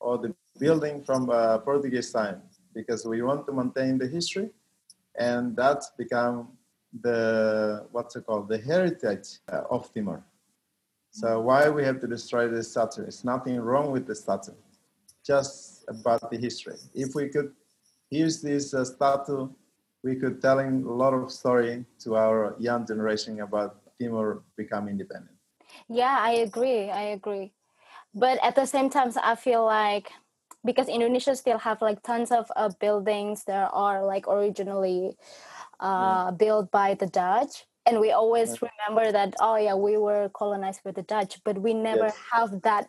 or the building from uh, Portuguese time because we want to maintain the history, and that's become the what's it called the heritage uh, of Timor. So why we have to destroy the statue? It's nothing wrong with the statue, just about the history. If we could use this uh, statue we could telling a lot of story to our young generation about Timor become independent. Yeah, I agree. I agree. But at the same time, I feel like because Indonesia still have like tons of uh, buildings that are like originally uh, yeah. built by the Dutch, and we always yeah. remember that oh yeah we were colonized by the Dutch, but we never yes. have that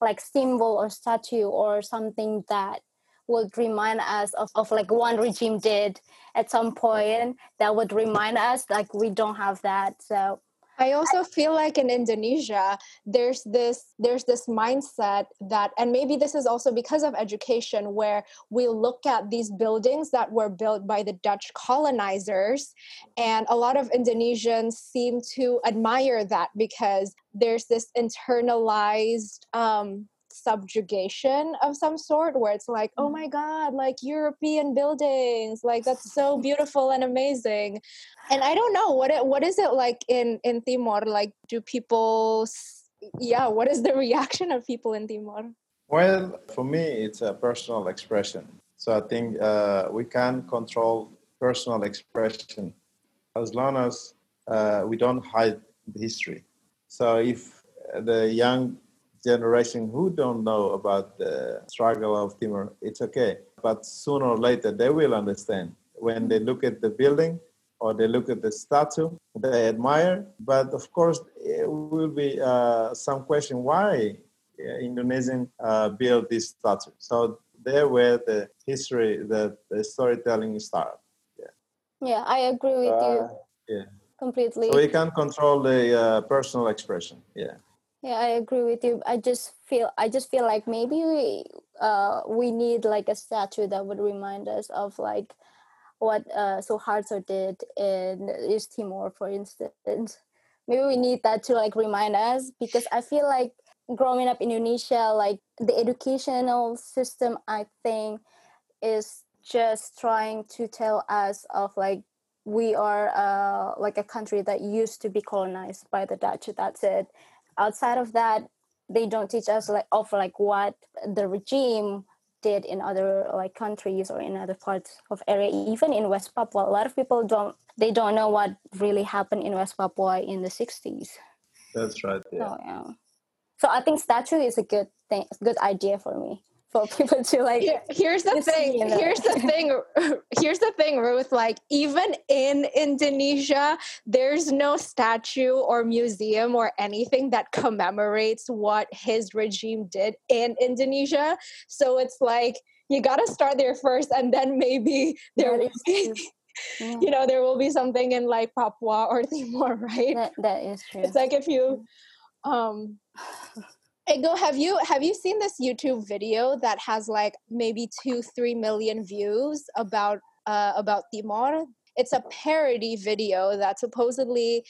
like symbol or statue or something that would remind us of, of like one regime did at some point that would remind us like we don't have that so. I also feel like in Indonesia there's this there's this mindset that and maybe this is also because of education where we look at these buildings that were built by the Dutch colonizers and a lot of Indonesians seem to admire that because there's this internalized um, subjugation of some sort where it's like oh mm. my god like european buildings like that's so beautiful and amazing. And i don't know what it, what is it like in in timor? Like do people yeah what is the reaction of people in timor? Well for me it's a personal expression. So i think uh, we can control personal expression as long as uh, we don't hide the history. So if the young generation who don't know about the struggle of Timor, it's okay. But sooner or later, they will understand. When they look at the building or they look at the statue, they admire. But of course, it will be uh, some question why Indonesian uh, built this statue. So there where the history, the, the storytelling started. Yeah. Yeah, I agree with uh, you. Yeah. Completely. So we can't control the uh, personal expression. Yeah yeah i agree with you i just feel i just feel like maybe we uh we need like a statue that would remind us of like what uh Suharto did in east timor for instance maybe we need that to like remind us because i feel like growing up in Indonesia, like the educational system, I think, is just trying to tell us of like we are uh, like a country that used to be colonized by the Dutch. That's it. Outside of that, they don't teach us like of like what the regime did in other like countries or in other parts of area even in west papua a lot of people don't they don't know what really happened in west papua in the 60s That's right. Yeah. so yeah so i think statue is a good thing good idea for me for people to like Here- here's the thing you know. here's the thing here's the thing ruth like even in indonesia there's no statue or museum or anything that commemorates what his regime did in indonesia so it's like you got to start there first and then maybe there That will be. Yeah, you know there will be something in like papua or timor right that, that is true it's like if you um Ego, have you have you seen this YouTube video that has like maybe two, three million views about uh, about Timor? It's a parody video that supposedly,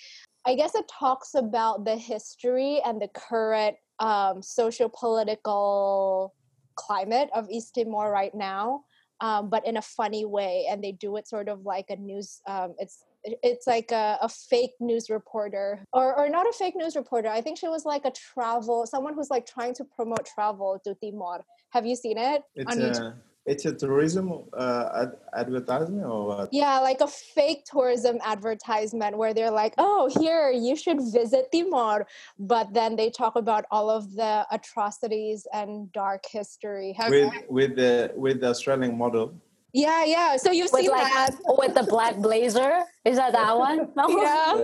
I guess, it talks about the history and the current um, social political climate of East Timor right now, um, but in a funny way, and they do it sort of like a news. Um, it's it- it's like a, a fake news reporter or, or not a fake news reporter i think she was like a travel someone who's like trying to promote travel to timor have you seen it It's on YouTube? a it's a tourism uh, ad- advertisement or what? yeah like a fake tourism advertisement where they're like oh here you should visit timor but then they talk about all of the atrocities and dark history have With with the with the Australian model. Yeah yeah so you've with seen like that with the black blazer is that that one no yeah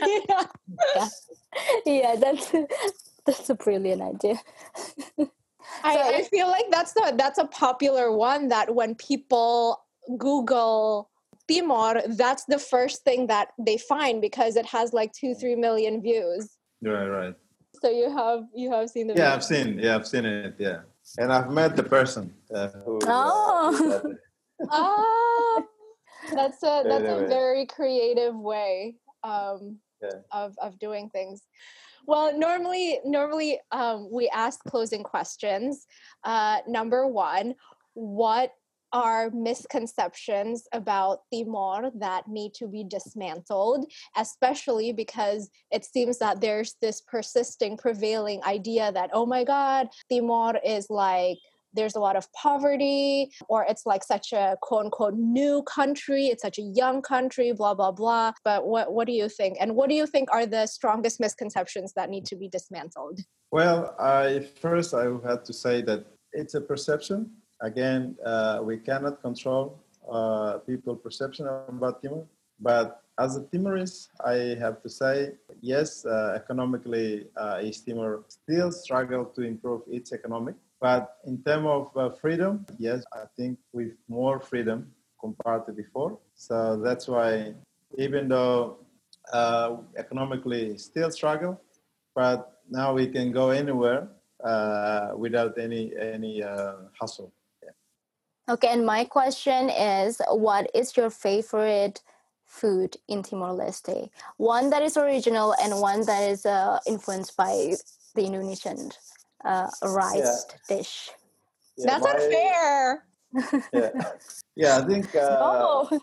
Yeah. yeah yeah that's that's a brilliant idea I, So I it- feel like that's the that's a popular one that when people Google Timor, that's the first thing that they find because it has like two, three million views. Right, right. So you have you have seen the Yeah, video. I've seen. Yeah, I've seen it. Yeah, and I've met the person. Uh, who, uh, Oh. did that. oh, that's a that's a very creative way um, Yeah. of of doing things. Well, normally normally um, we ask closing questions. Uh, number one, what are misconceptions about Timor that need to be dismantled, especially because it seems that there's this persisting, prevailing idea that, oh my God, Timor is like there's a lot of poverty, or it's like such a quote unquote new country, it's such a young country, blah, blah, blah. But what, what do you think? And what do you think are the strongest misconceptions that need to be dismantled? Well, I first I had to say that it's a perception. Again, uh, we cannot control uh, people' perception about Timor. But as a Timorese, I have to say, yes, uh, economically, uh, East Timor still struggle to improve its economic. But in terms of uh, freedom, yes, I think with more freedom compared to before. So that's why, even though uh, economically still struggle, but now we can go anywhere uh, without any any uh. Okay, and my question is what is your favorite food in Timor Leste? One that is original and one that is uh, influenced by the Indonesian uh, rice dish. Yeah, That's my- unfair. Yeah, yeah. I think uh, oh,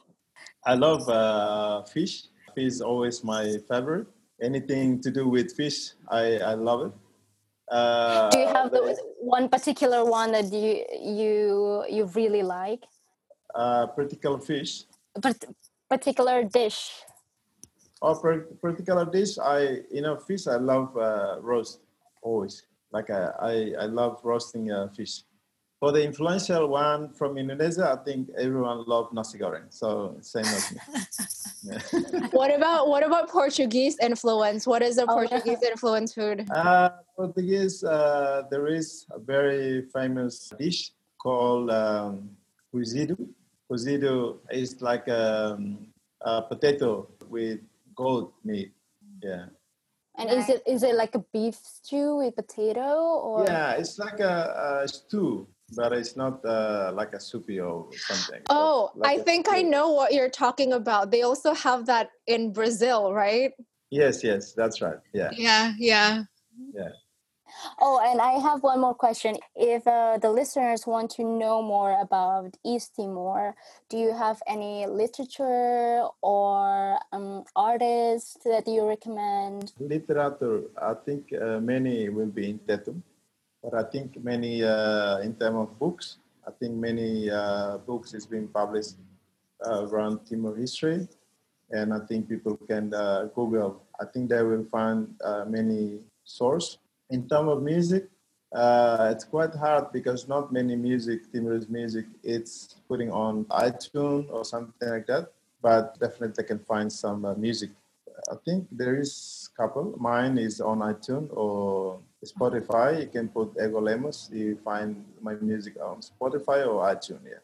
I love uh, fish. Fish is always my favorite. Anything to do with fish, I, I love it. Uh, do you have the, one particular one that you you you really like? uh, particular fish Part- particular dish? or per- particular dish? I you know fish. I love uh, roast always. Like I, I, I love roasting uh, fish. For the influential one from Indonesia, I think everyone loves nasi goreng. So same as me. Yeah. What about what about Portuguese influence? What is a Oh. Portuguese influence food? Uh, Portuguese, uh, there is a very famous dish called um, cozido. Cozido is like um, a potato with goat meat. Yeah. And is it is it like a beef stew with potato or Yeah, it's like a, a stew, but it's not uh, like a soupy or something. Oh, like I a think I know what you're talking about. They also have that in Brazil, right? Yes, yes, that's right. Yeah. Yeah, yeah. Oh, and I have one more question. If uh, the listeners want to know more about East Timor, do you have any literature or um, artists that you recommend? Literature, I think uh, many will be in Tetum, but I think many uh, in terms of books. I think many uh, books is being published uh, around Timor history, and I think people can uh, Google. I think they will find many source in terms of music, uh, it's quite hard because not many music, Timorese music, it's putting on iTunes or something like that. But definitely can find some uh, music. I think there is couple. Mine is on iTunes or Spotify. You can put Ego Lemos. You find my music on Spotify or iTunes. Yeah.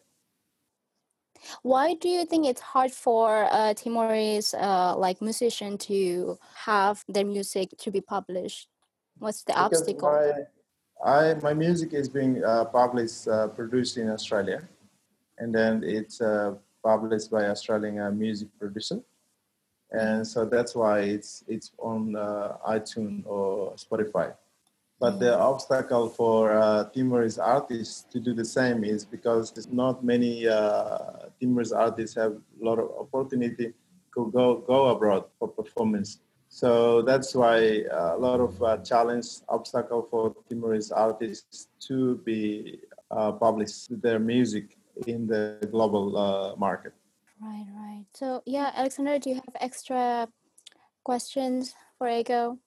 Why do you think it's hard for uh, Timorese uh, like musician to have their music to be published? What's the because obstacle? My, I, my music is being uh, published, uh, produced in Australia, and then it's uh, published by Australian uh, music producer, and so that's why it's it's on uh, iTunes or Spotify. But the mm. obstacle for uh, Timorese artists to do the same is because not many uh, Timorese artists have a lot of opportunity to go go abroad for performance. So that's why a lot of uh, challenge, obstacle for Timorese artists to be uh, publish their music in the global uh, market. Right, right. So yeah, Alexandra, do you have extra questions for Ego?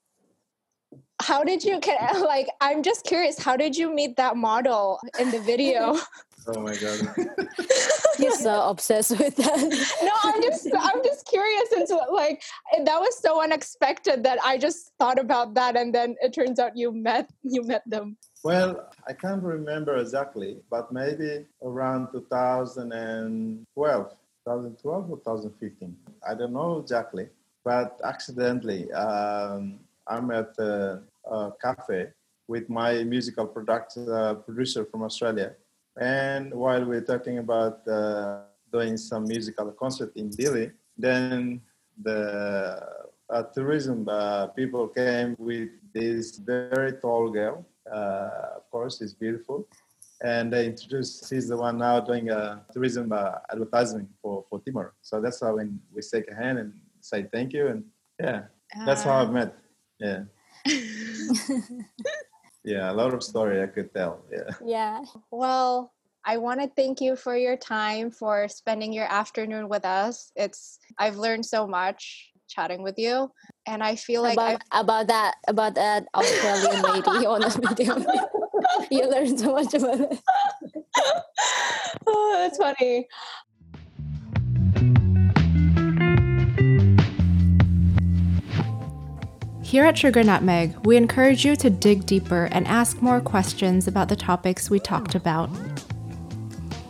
How did you can like? I'm just curious. How did you meet that model in the video? oh my god. You're so obsessed with that. no, I'm just I'm just curious into like that was so unexpected that I just thought about that and then it turns out you met you met them. Well, I can't remember exactly, but maybe around 2012, 2012 or 2015. I don't know exactly, but accidentally, um, I'm at a, a, cafe with my musical product, uh, producer from Australia, and while we're talking about uh, doing some musical concert in Dili, then the uh, tourism uh, people came with this very tall girl. Uh, of course, she's beautiful. And they introduced, she's the one now doing a tourism uh, advertising for, for Timor. So that's how when we shake a hand and say thank you. And yeah, that's how I've met. Yeah. Yeah, a lot of story I could tell. Yeah. Yeah. Well, I want to thank you for your time, for spending your afternoon with us. It's I've learned so much chatting with you, and I feel like about, about that about that Australian lady on the video. you learned so much about it. oh, that's funny. Here at Sugar Nutmeg, we encourage you to dig deeper and ask more questions about the topics we talked about.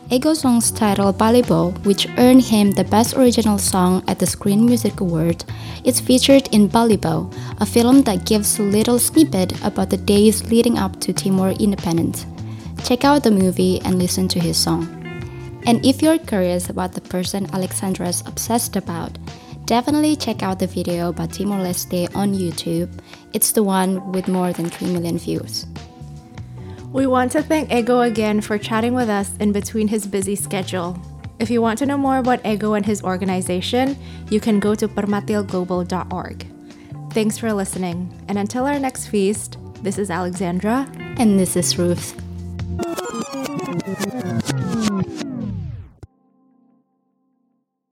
Ego song's title Balibo, which earned him the Best Original Song at the Screen Music Award, is featured in Balibo, a film that gives a little snippet about the days leading up to Timor independence. Check out the movie and listen to his song. And if you're curious about the person Alexandra is obsessed about, Definitely check out the video about Timor Leste on YouTube. It's the one with more than 3 million views. We want to thank Ego again for chatting with us in between his busy schedule. If you want to know more about Ego and his organization, you can go to permatilglobal.org. Thanks for listening, and until our next feast, this is Alexandra. And this is Ruth.